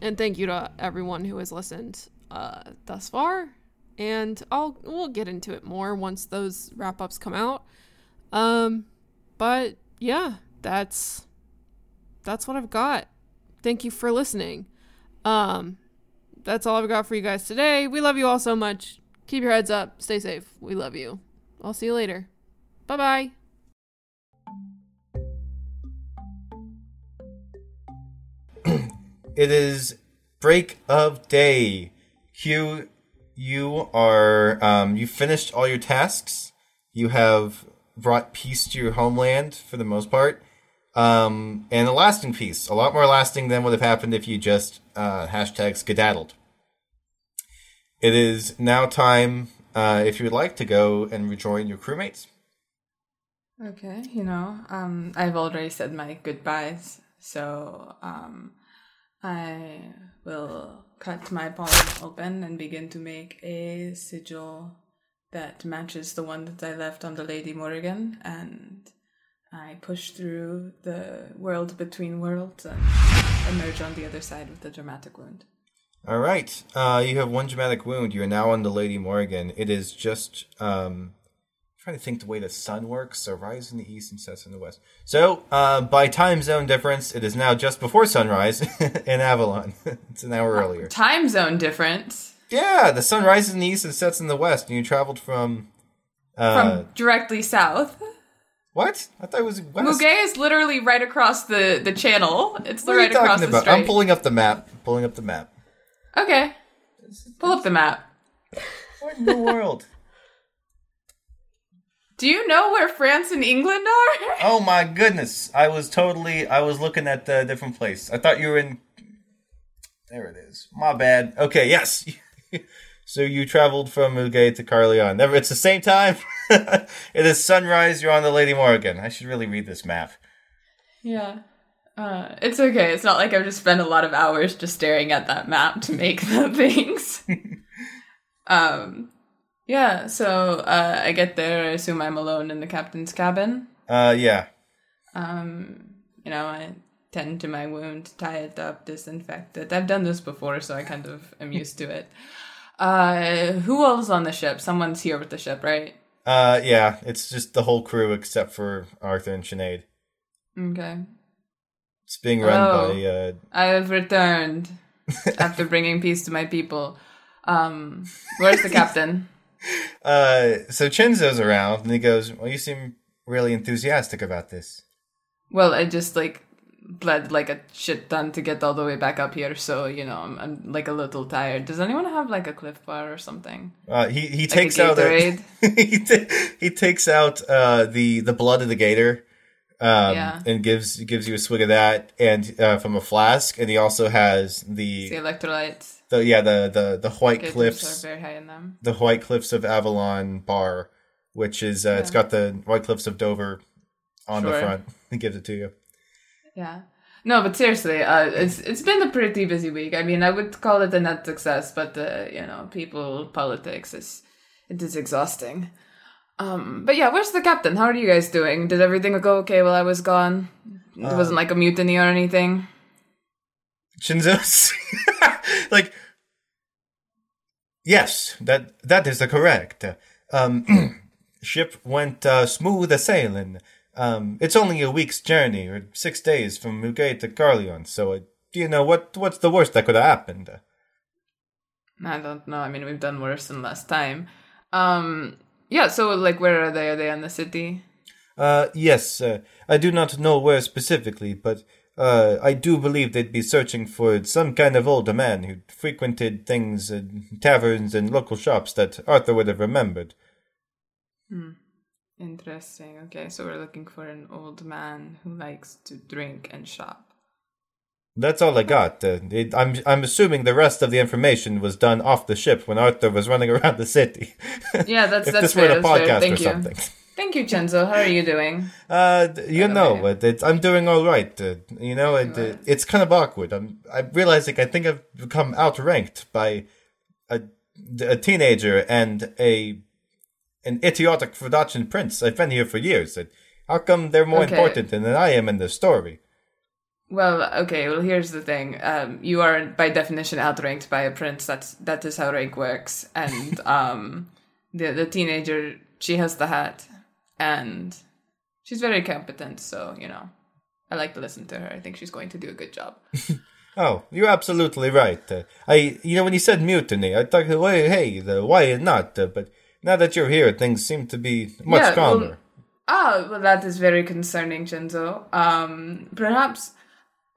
and thank you to everyone who has listened uh thus far. And I'll we'll get into it more once those wrap-ups come out. Um but yeah, that's that's what I've got. Thank you for listening. Um that's all I've got for you guys today. We love you all so much. Keep your heads up. Stay safe. We love you. I'll see you later. Bye bye. It is break of day. Hugh, you are um, you finished all your tasks. You have brought peace to your homeland for the most part, um, and a lasting peace. A lot more lasting than would have happened if you just uh, hashtag skedaddled. It is now time, uh, if you would like, to go and rejoin your crewmates. Okay, you know, um, I've already said my goodbyes, so um, I will cut my palm open and begin to make a sigil that matches the one that I left on the Lady Morrigan, and I push through the world between worlds and emerge on the other side with a dramatic wound. All right. Uh, you have one dramatic wound. You are now on the Lady Morgan. It is just um, trying to think the way the sun works. So rise in the east and sets in the west. So uh, by time zone difference, it is now just before sunrise in Avalon. it's an hour earlier. Time zone difference Yeah, the sun rises in the east and sets in the west, and you traveled from. Uh, from directly south. what? I thought it was west. Muge is literally right across the, the channel. It's What right across talking the about? strait. I'm pulling up the map. Pulling up the map. okay. Pull up the map. What in the world? Do you know where France and England are? Oh my goodness! I was totally. I was looking at the different place. I thought you were in. There it is. My bad. Okay. Yes. so you traveled from Muge to Carleon. Never. It's the same time. it is sunrise. You're on the Lady Morgan. I should really read this map. Yeah. Uh, it's okay. It's not like I've just spent a lot of hours just staring at that map to make the things. um, yeah, so uh, I get there. I assume I'm alone in the captain's cabin. Uh. Yeah. Um, you know, I tend to my wound, tie it up, disinfect it. I've done this before, so I kind of am used to it. Uh, who else on the ship? Someone's here with the ship, right? Uh. Yeah. It's just the whole crew except for Arthur and Sinead. Okay. It's being run Oh. by. Uh. I have returned after bringing peace to my people. Um, where's the captain? Uh. So Chenzo's around, and he goes, "Well, you seem really enthusiastic about this." Well, I just like bled like a shit ton to get all the way back up here, so you know I'm, I'm like a little tired. Does anyone have like a cliff bar or something? Uh, he he takes out a, he, ta- he takes out uh, the the blood of the gator, um, Yeah. and gives gives you a swig of that, and uh, from a flask, and he also has The the electrolytes. The yeah the the the White Cliffs are very high in them. the White Cliffs of Avalon bar, which is uh, it's Yeah. got the White Cliffs of Dover on the front. He gives it to you. Yeah. No, but seriously, uh, it's it's been a pretty busy week. I mean, I would call it a net success, but uh, you know, people politics is it is exhausting. Um, but yeah, where's the captain? How are you guys doing? Did everything go okay while I was gone? It wasn't like a mutiny or anything. Chenzo's like yes, that that is the correct. Um, ship went uh, smooth a sailing. Um, it's only a week's journey or six days from Muget to Carleon. So, uh, do you know what what's the worst that could have happened? I don't know. I mean, we've done worse than last time. Um, yeah. So, like, where are they? Are they in the city? Uh, yes, uh, I do not know where specifically, but uh, I do believe they'd be searching for some kind of older man who frequented things, uh, taverns and local shops that Arthur would have remembered. Hmm. Interesting. Okay, so we're looking for an old man who likes to drink and shop. That's all I got. Uh, it, I'm I'm assuming the rest of the information was done off the ship when Arthur was running around the city. Yeah, that's if that's this fair. were a podcast or something. Thank you, Chenzo. How are you doing? Uh, you don't know, know. it, it, I'm doing all right. Uh, you know, it, Right. uh, it's kind of awkward. I'm I'm realizing I think I've become outranked by a a teenager and a an idiotic Frodachin prince. I've been here for years. How come they're more Okay. important than I am in the story? Well, okay. Well, here's the thing. Um, you are by definition outranked by a prince. That's that is how rank works. And um, the the teenager, she has the hat, and she's very competent. So you know, I like to listen to her. I think she's going to do a good job. Oh, you're absolutely right. Uh, I, you know, when you said mutiny, I thought, well, hey, the, why not? Uh, but now that you're here, things seem to be much Yeah, well, calmer. Ah, well, that is very concerning, Chenzo. Um, perhaps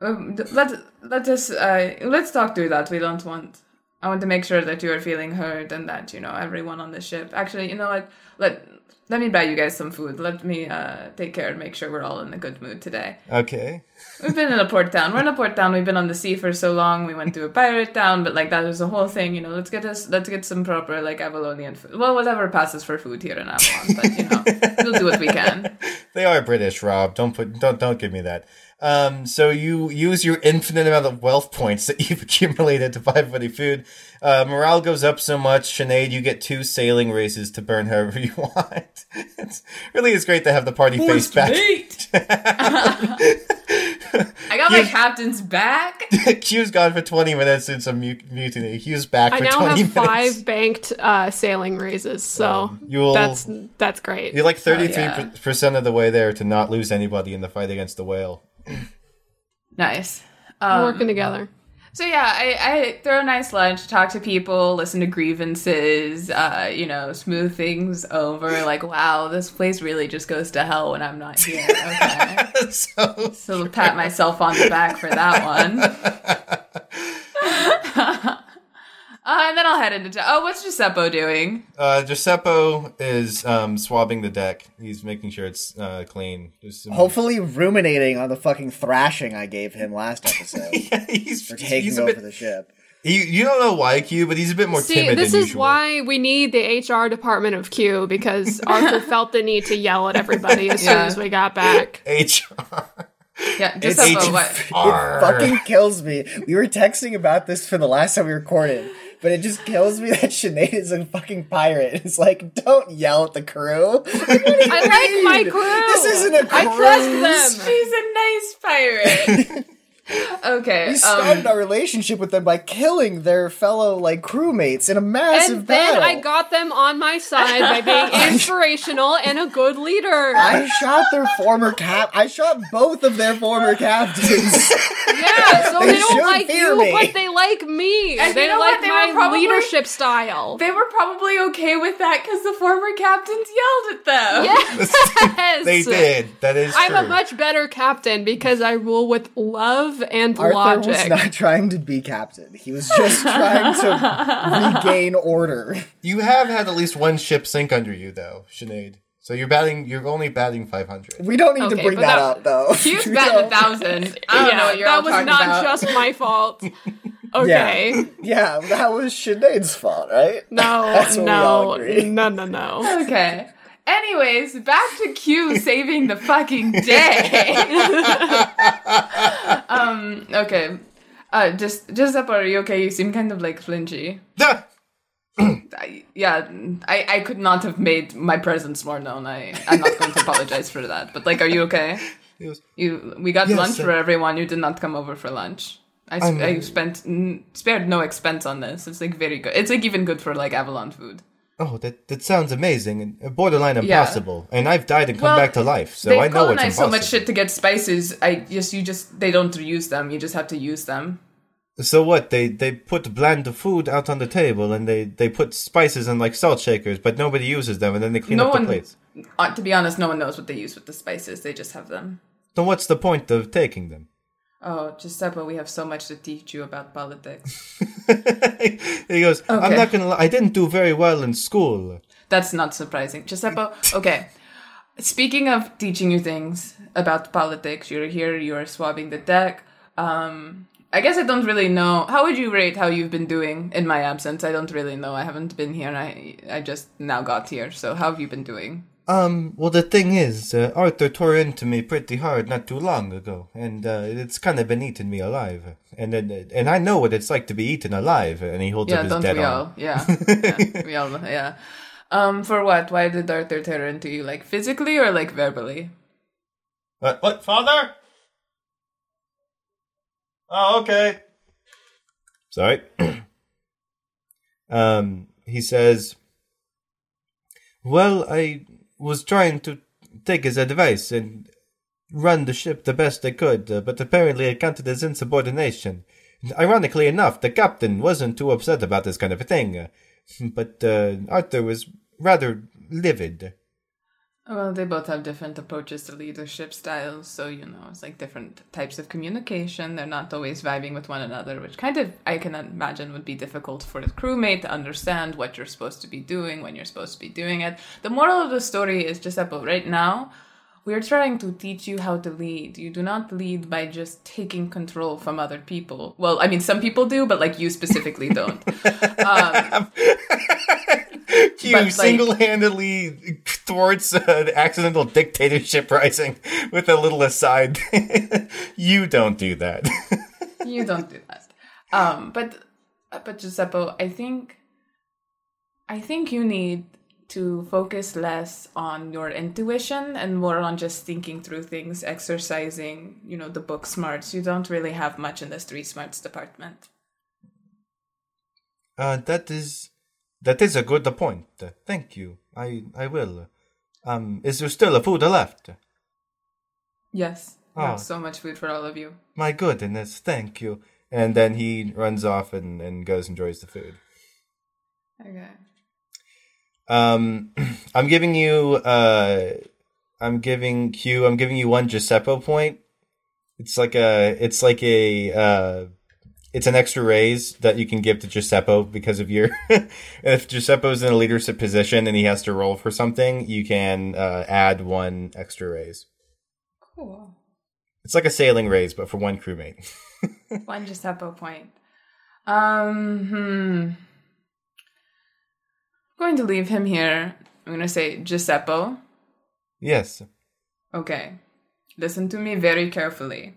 um, let let us uh, let's talk through that. We don't want. I want to make sure that you are feeling heard and that you know everyone on the ship. Actually, you know what? Let let me buy you guys some food. Let me uh, take care and make sure we're all in a good mood today. Okay. We've been in a port town. We're in a port town. We've been on the sea for so long. We went to a pirate town, but like that was a whole thing. You know, let's get us, let's get some proper like Avalonian food. Well, whatever passes for food here in Avalon, but you know, we'll do what we can. They are British, Rob. Don't put don't don't give me that. Um, so you use your infinite amount of wealth points that you've accumulated to buy everybody food. Uh, morale goes up so much. Sinead, you get two sailing races to burn however you want. it's really is great to have the party face back. I got my captain's back. Q's gone for twenty minutes in some mu- mutiny. Q's back I for now have five banked uh, sailing raises, so You'll that's that's great. you're like thirty three yeah. percent of the way there to not lose anybody in the fight against the whale. Nice. We're Um, working together. So yeah, I, I throw a nice lunch, talk to people, listen to grievances, uh, you know, smooth things over. Like, wow, this place really just goes to hell when I'm not here. Okay, so so pat myself on the back for that one. Uh, and then I'll head into. T- oh, what's Giuseppe doing? uh, Giuseppe is um, swabbing the deck. He's making sure it's uh, clean. Some- Hopefully, ruminating on the fucking thrashing I gave him last episode he's, for taking he's a over bit. the ship. You, you don't know why Q, but he's a bit more timid. See, timid this than is usual. why we need the HR department of Q because Arthur felt the need to yell at everybody as soon as we got back. HR. Yeah, Giuseppe. H- what? It fucking kills me. We were texting about this for the last time we recorded, but it just kills me that Sinead is a fucking pirate. It's like, don't yell at the crew. I like my crew. This isn't a cruise. I trust them. She's a nice pirate. okay. We started Um, our relationship with them by killing their fellow like crewmates in a massive battle. And then battle. I got them on my side by being inspirational and a good leader. I shot their former cap. I shot both of their former captains. yeah, so They they, don't like you, me. but they like me. And they you know like what? They were my probably- leadership style. they were probably okay with that because the former captains yelled at them. yes, They did. That is I'm true. a much better captain because I rule with love and Arthur logic. was not trying to be captain. He was just trying to regain order. You have had at least one ship sink under you, though, Sinead. So you're batting. You're only batting 500. We don't need to bring that, that- up, though. Q's We batting a thousand. I don't yeah, know what you're that all was not about. just my fault. Okay. Yeah, that was Sinead's fault, right? No, That's what we all no, agree. no, no, no. Okay. Anyways, back to Q saving the fucking day. um. Okay. Uh. Just. Giuseppe, are you okay? You seem kind of like flinchy. I, yeah. I. I could not have made my presence more known. I. I'm not going to apologize for that. But like, are you okay? Was- You. We got Yes, lunch uh, for everyone. You did not come over for lunch. I, sp- I'm- I spent n- spared no expense on this. It's like very good. It's like even good for like Avalon food. Oh, that that sounds amazing and borderline Yeah. impossible. And I've died and come Well, back to life, so I know it's impossible. so much shit to get spices. I just you just they don't use them. You just have to use them. So what? They they put bland food out on the table and they they put spices in like salt shakers, but nobody uses them, and then they clean no up one, the plates. uh, to be honest, no one knows what they use with the spices. They just have them. Then what's the point of taking them? Oh, Giuseppe, we have so much to teach you about politics. he goes, I'm not gonna. Lie, I didn't do very well in school. That's not surprising, Giuseppe. Okay. Speaking of teaching you things about politics, you're here. You are swabbing the deck. Um, I guess I don't really know. How would you rate how you've been doing in my absence? I don't really know. I haven't been here. I I just now got here. So how have you been doing? Um, well, the thing is, uh, Arthur tore into me pretty hard not too long ago, and uh, it's kind of been eating me alive. And then, and I know what it's like to be eaten alive. And he holds Yeah, up his don't dead we arm. all? Yeah. yeah. We all, yeah. Um, for what? Why did Arthur tear into you? Like physically or like verbally? Uh, what, father? Oh, okay. Sorry. um, he says, "Well, I was trying to take his advice and run the ship the best they could, uh, but apparently it counted as insubordination. Ironically enough, the captain wasn't too upset about this kind of a thing, uh, but uh, Arthur was rather livid." Well, they both have different approaches to leadership styles, so you know, it's like different types of communication. They're not always vibing with one another, which kind of I can imagine would be difficult for the crewmate to understand what you're supposed to be doing when you're supposed to be doing it. The moral of the story is Giuseppe, right now, we're trying to teach you how to lead. You do not lead by just taking control from other people. Well, I mean, some people do, but like you specifically don't. um, You like- single-handedly thwarts an accidental dictatorship rising with a little aside. you don't do that. you don't do that. Um, but but Giuseppe, I think I think you need to focus less on your intuition and more on just thinking through things, exercising, you know, the book smarts. You don't really have much in the street smarts department. Uh, that is that is a good point. Thank you. I I will. Um, is there still a food left? Yes. I Ah. have so much food for all of you. My goodness, thank you. And then he runs off and, and goes and enjoys the food. Okay. Um, I'm giving you, uh, I'm giving Q, I'm giving you one Giuseppe point. It's like a, it's like a, uh, it's an extra raise that you can give to Giuseppe because of your, if Giuseppe's in a leadership position and he has to roll for something, you can, uh, add one extra raise. Cool. It's like a sailing raise, but for one crewmate. One Giuseppe point. Um, hmm. I'm going to leave him here. I'm going to say Giuseppe. yes. Okay. Listen to me very carefully.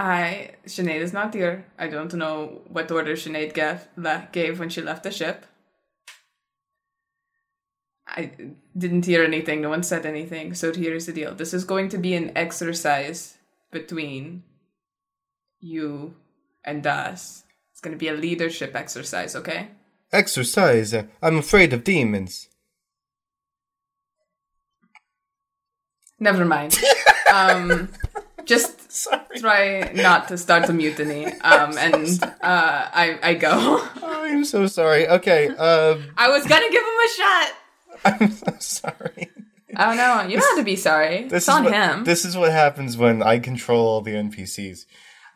I Sinead is not here. I don't know what order Sinead gave, gave when she left the ship. I didn't hear anything. No one said anything. So here's the deal. This is going to be an exercise between you and us. It's going to be a leadership exercise, okay? Exercise. I'm afraid of demons. Never mind. um, just try not to start a mutiny. Um, and uh, I I go. Oh, I'm so sorry. Okay, um, I was gonna give him a shot. I'm so sorry. Oh no, you don't have to be sorry. This it's is on what, him. This is what happens when I control all the NPCs.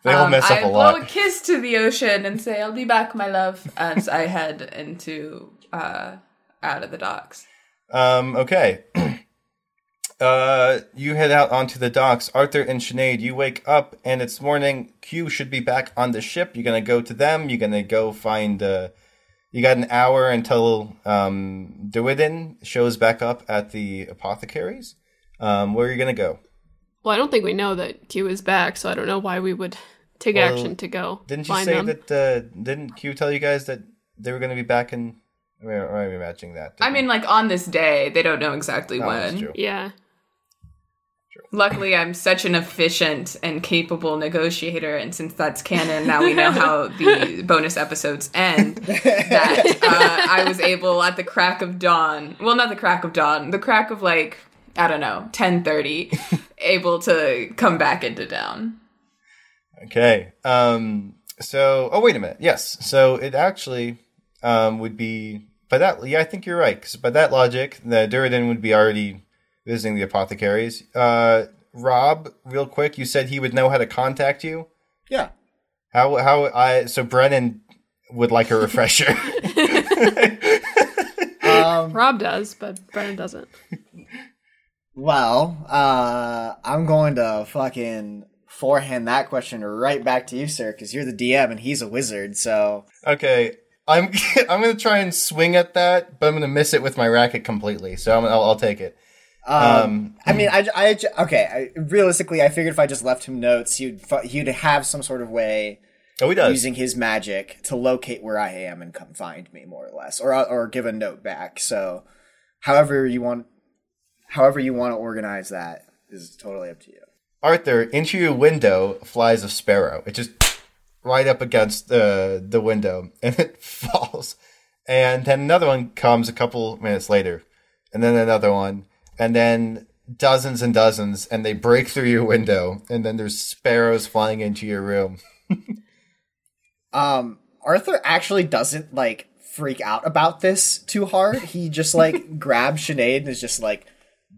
They all Um, mess up I a blow lot. a kiss to the ocean and say, "I'll be back, my love," as I head into uh, out of the docks. Um, okay. uh, you head out onto the docks. Arthur and Sinead, you wake up and it's morning. Q should be back on the ship. You're gonna go to them. You're gonna go find. Uh, you got an hour until um, Derwyddon shows back up at the apothecaries. Um, where are you gonna go? Well, I don't think we know that Q is back, so I don't know why we would take Well, action to go Didn't you find say them. that? Uh, didn't Q tell you guys that they were gonna be back in? Or or am I imagining that? I mean, like on this day, they don't know exactly Oh, that's when. true. Yeah. Luckily, I'm such an efficient and capable negotiator, and since that's canon, now we know how the bonus episodes end. That uh, I was able at the crack of dawn, well, not the crack of dawn, the crack of like I don't know, ten thirty, able to come back into town. Okay. Um. So, oh wait a minute. Yes. So it actually um would be by that. Yeah, I think you're right. Because by that logic, the Derwyddon would be already visiting the apothecaries. Uh, Rob, real quick, you said he would know how to contact you. Yeah. How? How? I so Brennan would like a refresher. Um, Rob does, but Brennan doesn't. well, uh, I'm going to fucking forehand that question right back to you, sir, because you're the DM and he's a wizard. So okay. I'm I'm gonna try and swing at that, but I'm gonna miss it with my racket completely. So I'm, I'll, I'll take it. Um, Um, I mean, I, I okay. I, realistically, I figured if I just left him notes, he'd he'd have some sort of way Oh, he does. using his magic to locate where I am and come find me, more or less, or or give a note back. So, however you want, however you want to organize that is totally up to you. Arthur, into your window flies a sparrow. It just right up against the the window and it falls. And then another one comes a couple minutes later. And then another one. And then dozens and dozens and they break through your window and then there's sparrows flying into your room. Um, Arthur actually doesn't like freak out about this too hard. He just like grabs Sinead and is just like,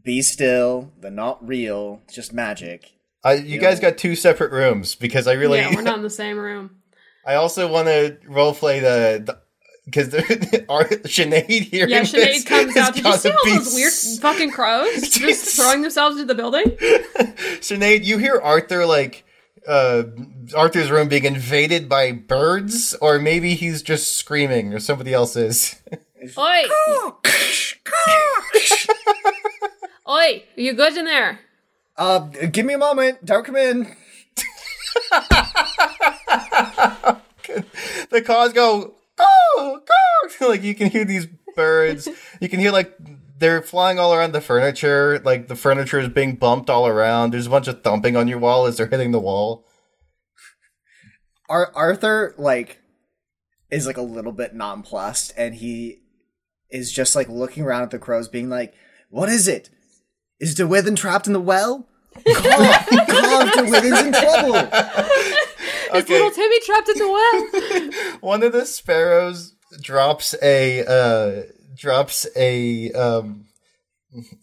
"Be still. They're not real. It's just magic." Uh, you guys got two separate rooms because I really, Yeah, we're not in the same room. I also want to role roleplay the because our Sinead here. Yeah, Sinead comes out. Did you see all those weird fucking crows just throwing themselves into the building? Sinead, you hear Arthur like uh Arthur's room being invaded by birds, or maybe he's just screaming, or somebody else is. Oi! Oi! Are you good in there? Uh, give me a moment. Don't come in. the cars go go go like you can hear these birds you can hear like they're flying all around the furniture like the furniture is being bumped all around there's a bunch of thumping on your wall as they're hitting the wall Ar- Arthur like is like a little bit nonplussed, and he is just like looking around at the crows, being like, "What is it? Is Derwyddon trapped in the well? Calm, Derwyddon's in trouble." Is little Timmy trapped in the well? one of the sparrows drops a uh drops a um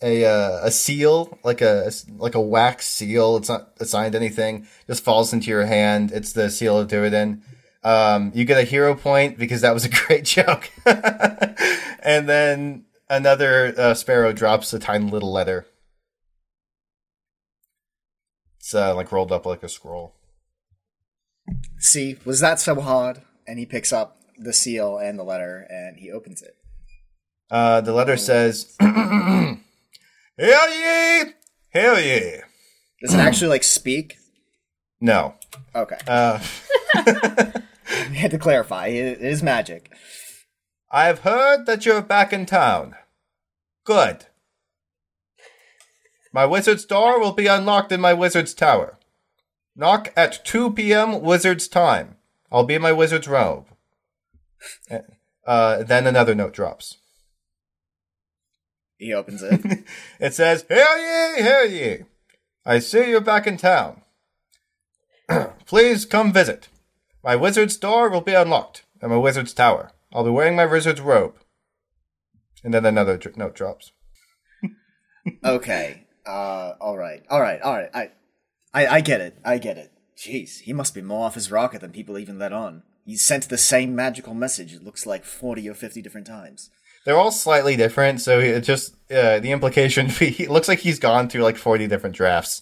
a uh, a seal like a like a wax seal. It's not assigned anything. Just falls into your hand. It's the seal of Derwyddon. um you get a hero point because that was a great joke. And then another uh, sparrow drops a tiny little letter. It's uh, like rolled up like a scroll See, was that so hard? And he picks up the seal and the letter, and he opens it. Uh, the letter says, "Hail ye, hail ye." Does it actually like speak? No. Okay, Uh, I had to clarify. It it is magic. I have heard that you're back in town. Good. My wizard's door will be unlocked in my wizard's tower. Knock at 2 p.m. wizard's time. I'll be in my wizard's robe. Uh, then another note drops. He opens it. It says, Hail ye, hail ye. I see you're back in town. Please come visit. My wizard's door will be unlocked in my wizard's tower. I'll be wearing my wizard's robe. And then another dr- note drops. okay. Uh. All right. All right. All right. I, I, I get it. I get it. Jeez, he must be more off his rocker than people even let on. He's sent the same magical message. It looks like forty or fifty different times. They're all slightly different, so it just uh, the implication he looks like he's gone through like forty different drafts,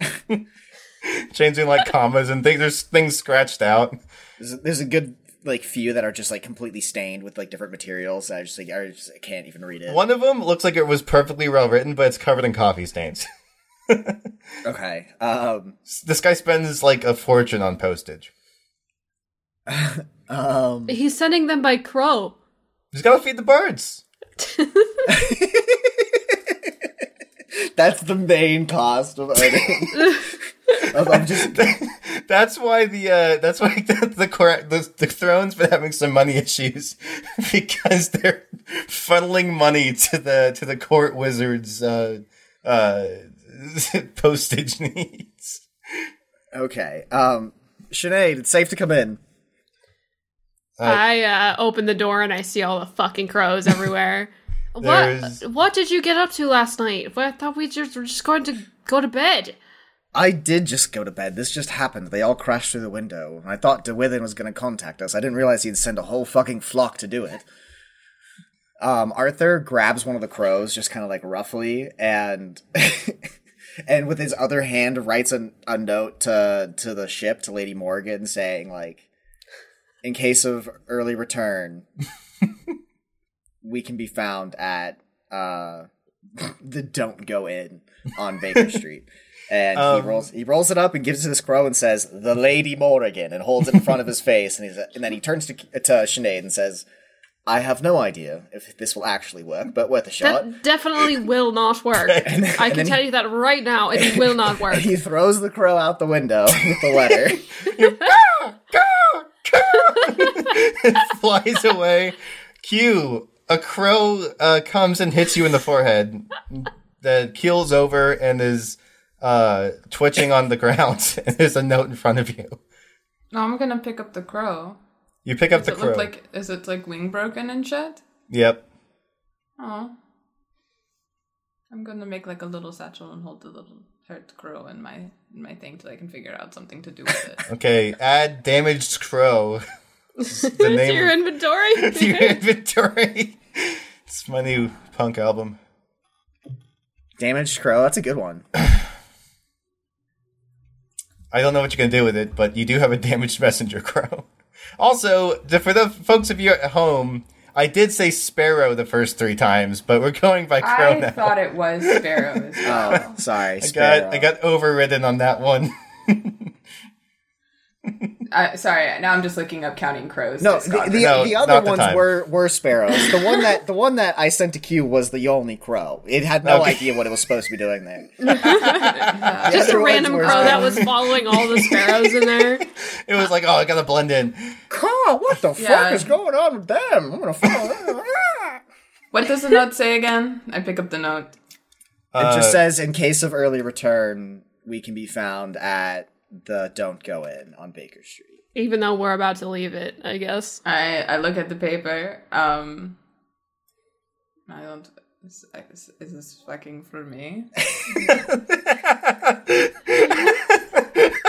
changing like commas and things. There's things scratched out. There's a, there's a good like few that are just like completely stained with like different materials. I just like I just I can't even read it. One of them looks like it was perfectly well written, but it's covered in coffee stains. Okay. Um. this guy spends like a fortune on postage. Um. He's sending them by crow. He's got to feed the birds. That's the main cost of owning. of, of just That's why the uh, that's why the the, cor- the the throne's been having some money issues because they're funneling money to the to the court wizards uh, uh, postage needs. okay. Um. Sinead, it's safe to come in. I uh, open the door and I see all the fucking crows everywhere. what? What did you get up to last night? I thought we just were just going to go to bed. I did just go to bed. This just happened. They all crashed through the window. I thought Derwyddon was going to contact us. I didn't realize he'd send a whole fucking flock to do it. Um, Arthur grabs one of the crows, just kind of like roughly, and and with his other hand writes a, a note to to the ship to Lady Morgan, saying like, in case of early return, we can be found at uh the Don't Go In on Baker Street. And Um, he rolls he rolls it up and gives it to this crow and says, "The Lady Morgan," and holds it in front of his face. And he's and then he turns to to Sinead and says, "I have no idea if this will actually work, but worth a shot." That definitely will not work. I and can tell he- you that right now. It will not work. He throws the crow out the window with the letter. it flies away. Q. A crow uh, comes and hits you in the forehead. That keels over and is uh, twitching on the ground. and there's a note in front of you. No, I'm gonna pick up the crow. You pick up Does the it crow. look like is it like wing broken and shit? Yep. Oh. I'm gonna make like a little satchel and hold the little hurt crow in my in my thing till I can figure out something to do with it. Okay. Add damaged crow. the to name your of- inventory. to your inventory. It's my new punk album. Damaged crow. That's a good one. I don't know what you're gonna do with it, but you do have a damaged messenger crow. Also, for the folks of you at home, I did say sparrow the first three times, but we're going by crow I now. thought it was sparrows. Oh, sorry. I got I got overridden on that one. Uh, sorry, now I'm just looking up counting crows. No, the, the, No, the other ones time. were were sparrows. The one that the one that I sent to Q was the only crow. It had no Okay. idea what it was supposed to be doing there. Just a random crow were- that was following all the sparrows in there. It was like, oh, I gotta blend in. Carl, what the Yeah. fuck is going on with them? I'm gonna follow them. What does the note say again? I pick up the note. It just Uh, says, in case of early return, we can be found at the Don't Go In on Baker Street. Even though we're about to leave it, I guess. I I look at the paper. Um, I don't. Is, is, is this fucking for me?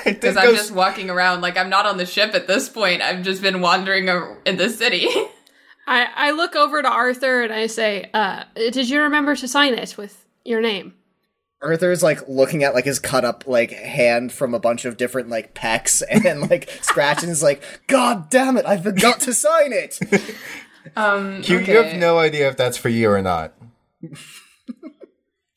Because I'm just walking around like I'm not on the ship at this point. I've just been wandering in the city. I, I look over to Arthur and I say, uh, did you remember to sign it with your name? Arthur's like looking at like his cut up like hand from a bunch of different like pecks and then like scratching is like, God damn it, I forgot to sign it. Um, You, okay. you have no idea if that's for you or not.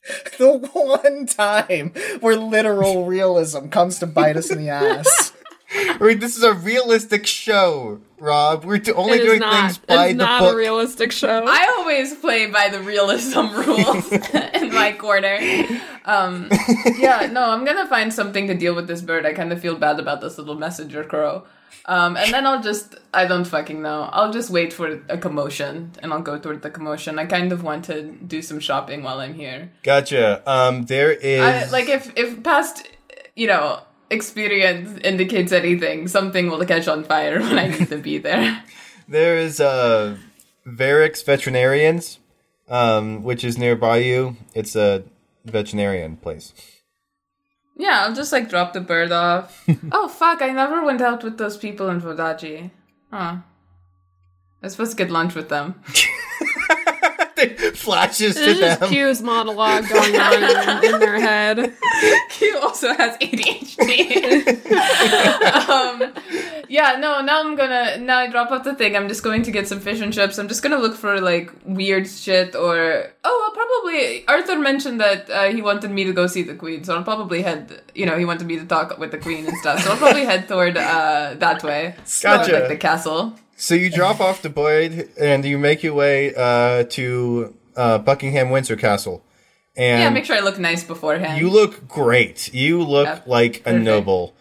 the one time where literal realism comes to bite us in the ass. I mean, this is a realistic show, Rob. We're do- only doing not. things by it's the not book. a realistic show. I always play by the realism rules in my corner. Um, yeah, no, I'm gonna find something to deal with this bird. I kind of feel bad about this little messenger crow. Um, and then I'll just, I don't fucking know. I'll just wait for a commotion and I'll go toward the commotion. I kind of want to do some shopping while I'm here. Gotcha. Um, there is I, like if, if past, you know, experience indicates anything, something will catch on fire when I need to be there. there is uh, Varix Veterinarians, um, which is nearby you. It's a veterinarian place. Yeah, I'll just like drop the bird off. oh fuck, I never went out with those people in Vodacce. Huh. I was supposed to get lunch with them. Flashes to There's just them. Q's monologue going on in, in their head. Q also has ADHD. um, yeah, no, now I'm gonna now I drop off the thing. I'm just going to get some fish and chips. I'm just gonna look for like weird shit or oh, I'll probably Arthur mentioned that uh, he wanted me to go see the queen, so I'll probably head. You know, he wanted me to talk with the queen and stuff, so I'll probably head toward uh, that way, Gotcha. Toward, like the castle. So you drop off the Boyd and you make your way uh, to uh, Buckingham Windsor Castle. And Yeah, make sure I look nice beforehand. you look great. You look Yep. like a Perfect. noble.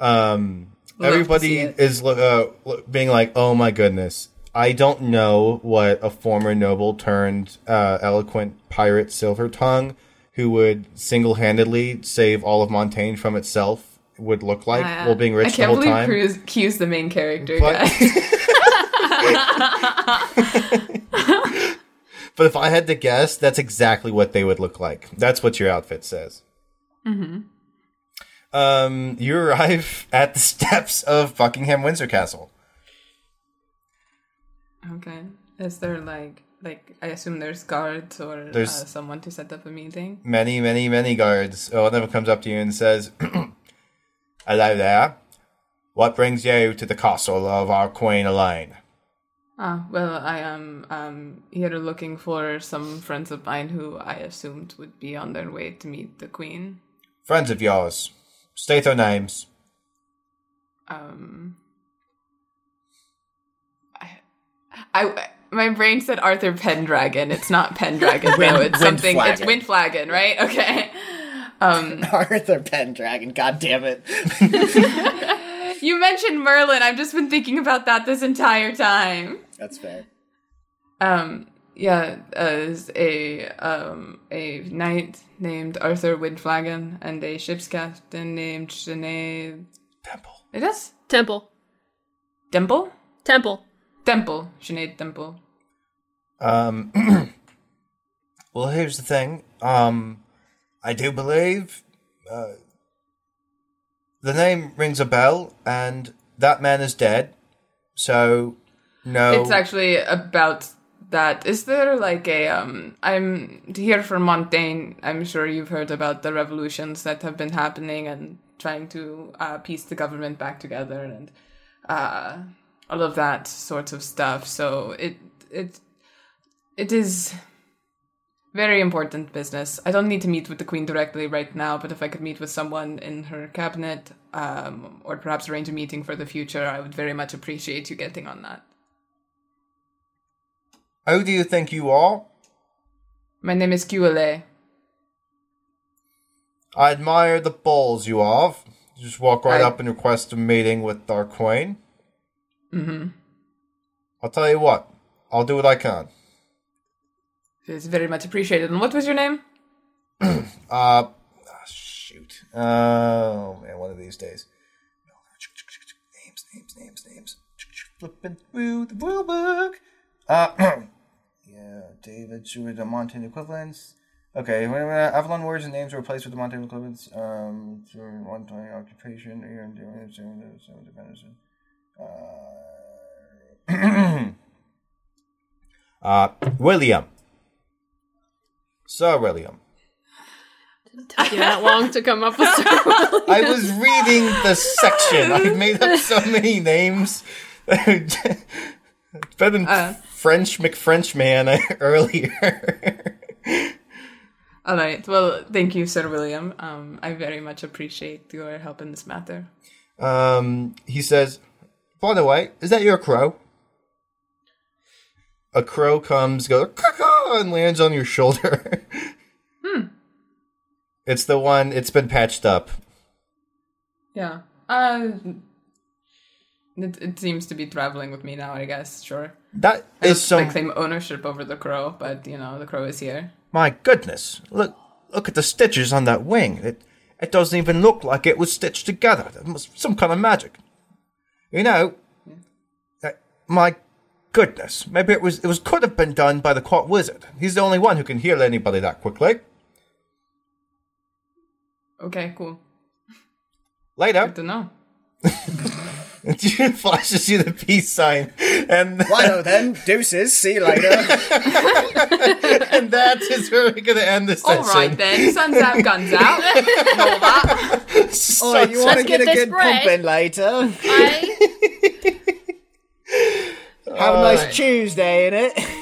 Um, everybody is uh, being like, "Oh my goodness." I don't know what a former noble turned uh, eloquent pirate Silver Tongue, who would single-handedly save all of Montaigne from itself, would look like Uh, while being rich the can't whole believe time. Q's, Q's the main character, But- guys. But if I had to guess, that's exactly what they would look like. That's what your outfit says. Mm-hmm. Um, you arrive at the steps of Buckingham Windsor Castle. Okay. Is there like like I assume there's guards or uh, There's- someone to set up a meeting? Many, many, many guards. Oh, one of them comes up to you and says, "Hello there. What brings you to the castle of our Queen Elaine?" Ah, well, I am um here looking for some friends of mine who I assumed would be on their way to meet the queen. Friends of yours. State their names. Um, I, I my brain said Arthur Pendragon. It's not Pendragon though. It's something. It's Windflagon. Windflagon, right? Okay. Um, Arthur Pendragon, god damn it. you mentioned Merlin. I've just been thinking about that this entire time. That's fair. Um, yeah, as a um a knight named Arthur Windflagon and a ship's captain named Sinead. Temple. It is Temple. Dimple? Temple. Temple. Sinead Temple. Um, well, here's the thing. Um, I do believe uh, the name rings a bell, and that man is dead. So, no. It's actually about that. Is there like a um I'm here from Montaigne. I'm sure you've heard about the revolutions that have been happening and trying to uh, piece the government back together and uh, all of that sorts of stuff. So it it it is very important business. I don't need to meet with the queen directly right now, but if I could meet with someone in her cabinet, um, or perhaps arrange a meeting for the future, I would very much appreciate you getting on that. Who do you think you are? My name is QLA. I admire the balls you have. You Just walk right I- up and request a meeting with our queen. Mm-hmm. I'll tell you what. I'll do what I can. It's very much appreciated. And what was your name? Uh, ah, shoot. Oh man, one of these days. Names, names, names, names. Flipping through the rule book. Uh, yeah, David Stewart, the Montaigne equivalents. Okay, when uh, Avalon words and names are replaced with the Montaigne equivalents. Um, one twenty occupation and independence. Uh, uh, William. Sir William. Took you that long to come up with Sir William. I was reading the section. I made up so many names. better than Uh. French McFrenchman earlier. All right. Well, thank you, Sir William. Um, I very much appreciate your help in this matter. um, he says, "By the way, is that your crow?" A crow comes, goes and lands on your shoulder. Hmm. It's the one. It's been patched up. Yeah. Uh, it, it seems to be traveling with me now. I guess. Sure. That I is some. like claim ownership over the crow, but you know the crow is here. My goodness! Look, look at the stitches on that wing. It, it doesn't even look like it was stitched together. That must some kind of magic. You know, uh, my goodness. Maybe it was. It was could have been done by the court wizard. He's the only one who can heal anybody that quickly. Okay. Cool. Later, Good to know. June flashes you the peace sign, and Righto then, deuces, see you later. and that is where we're gonna end this session. All right then. Suns out, guns out. all that. oh, you want to get, get a good break. pump in later? I Have a nice Tuesday in it.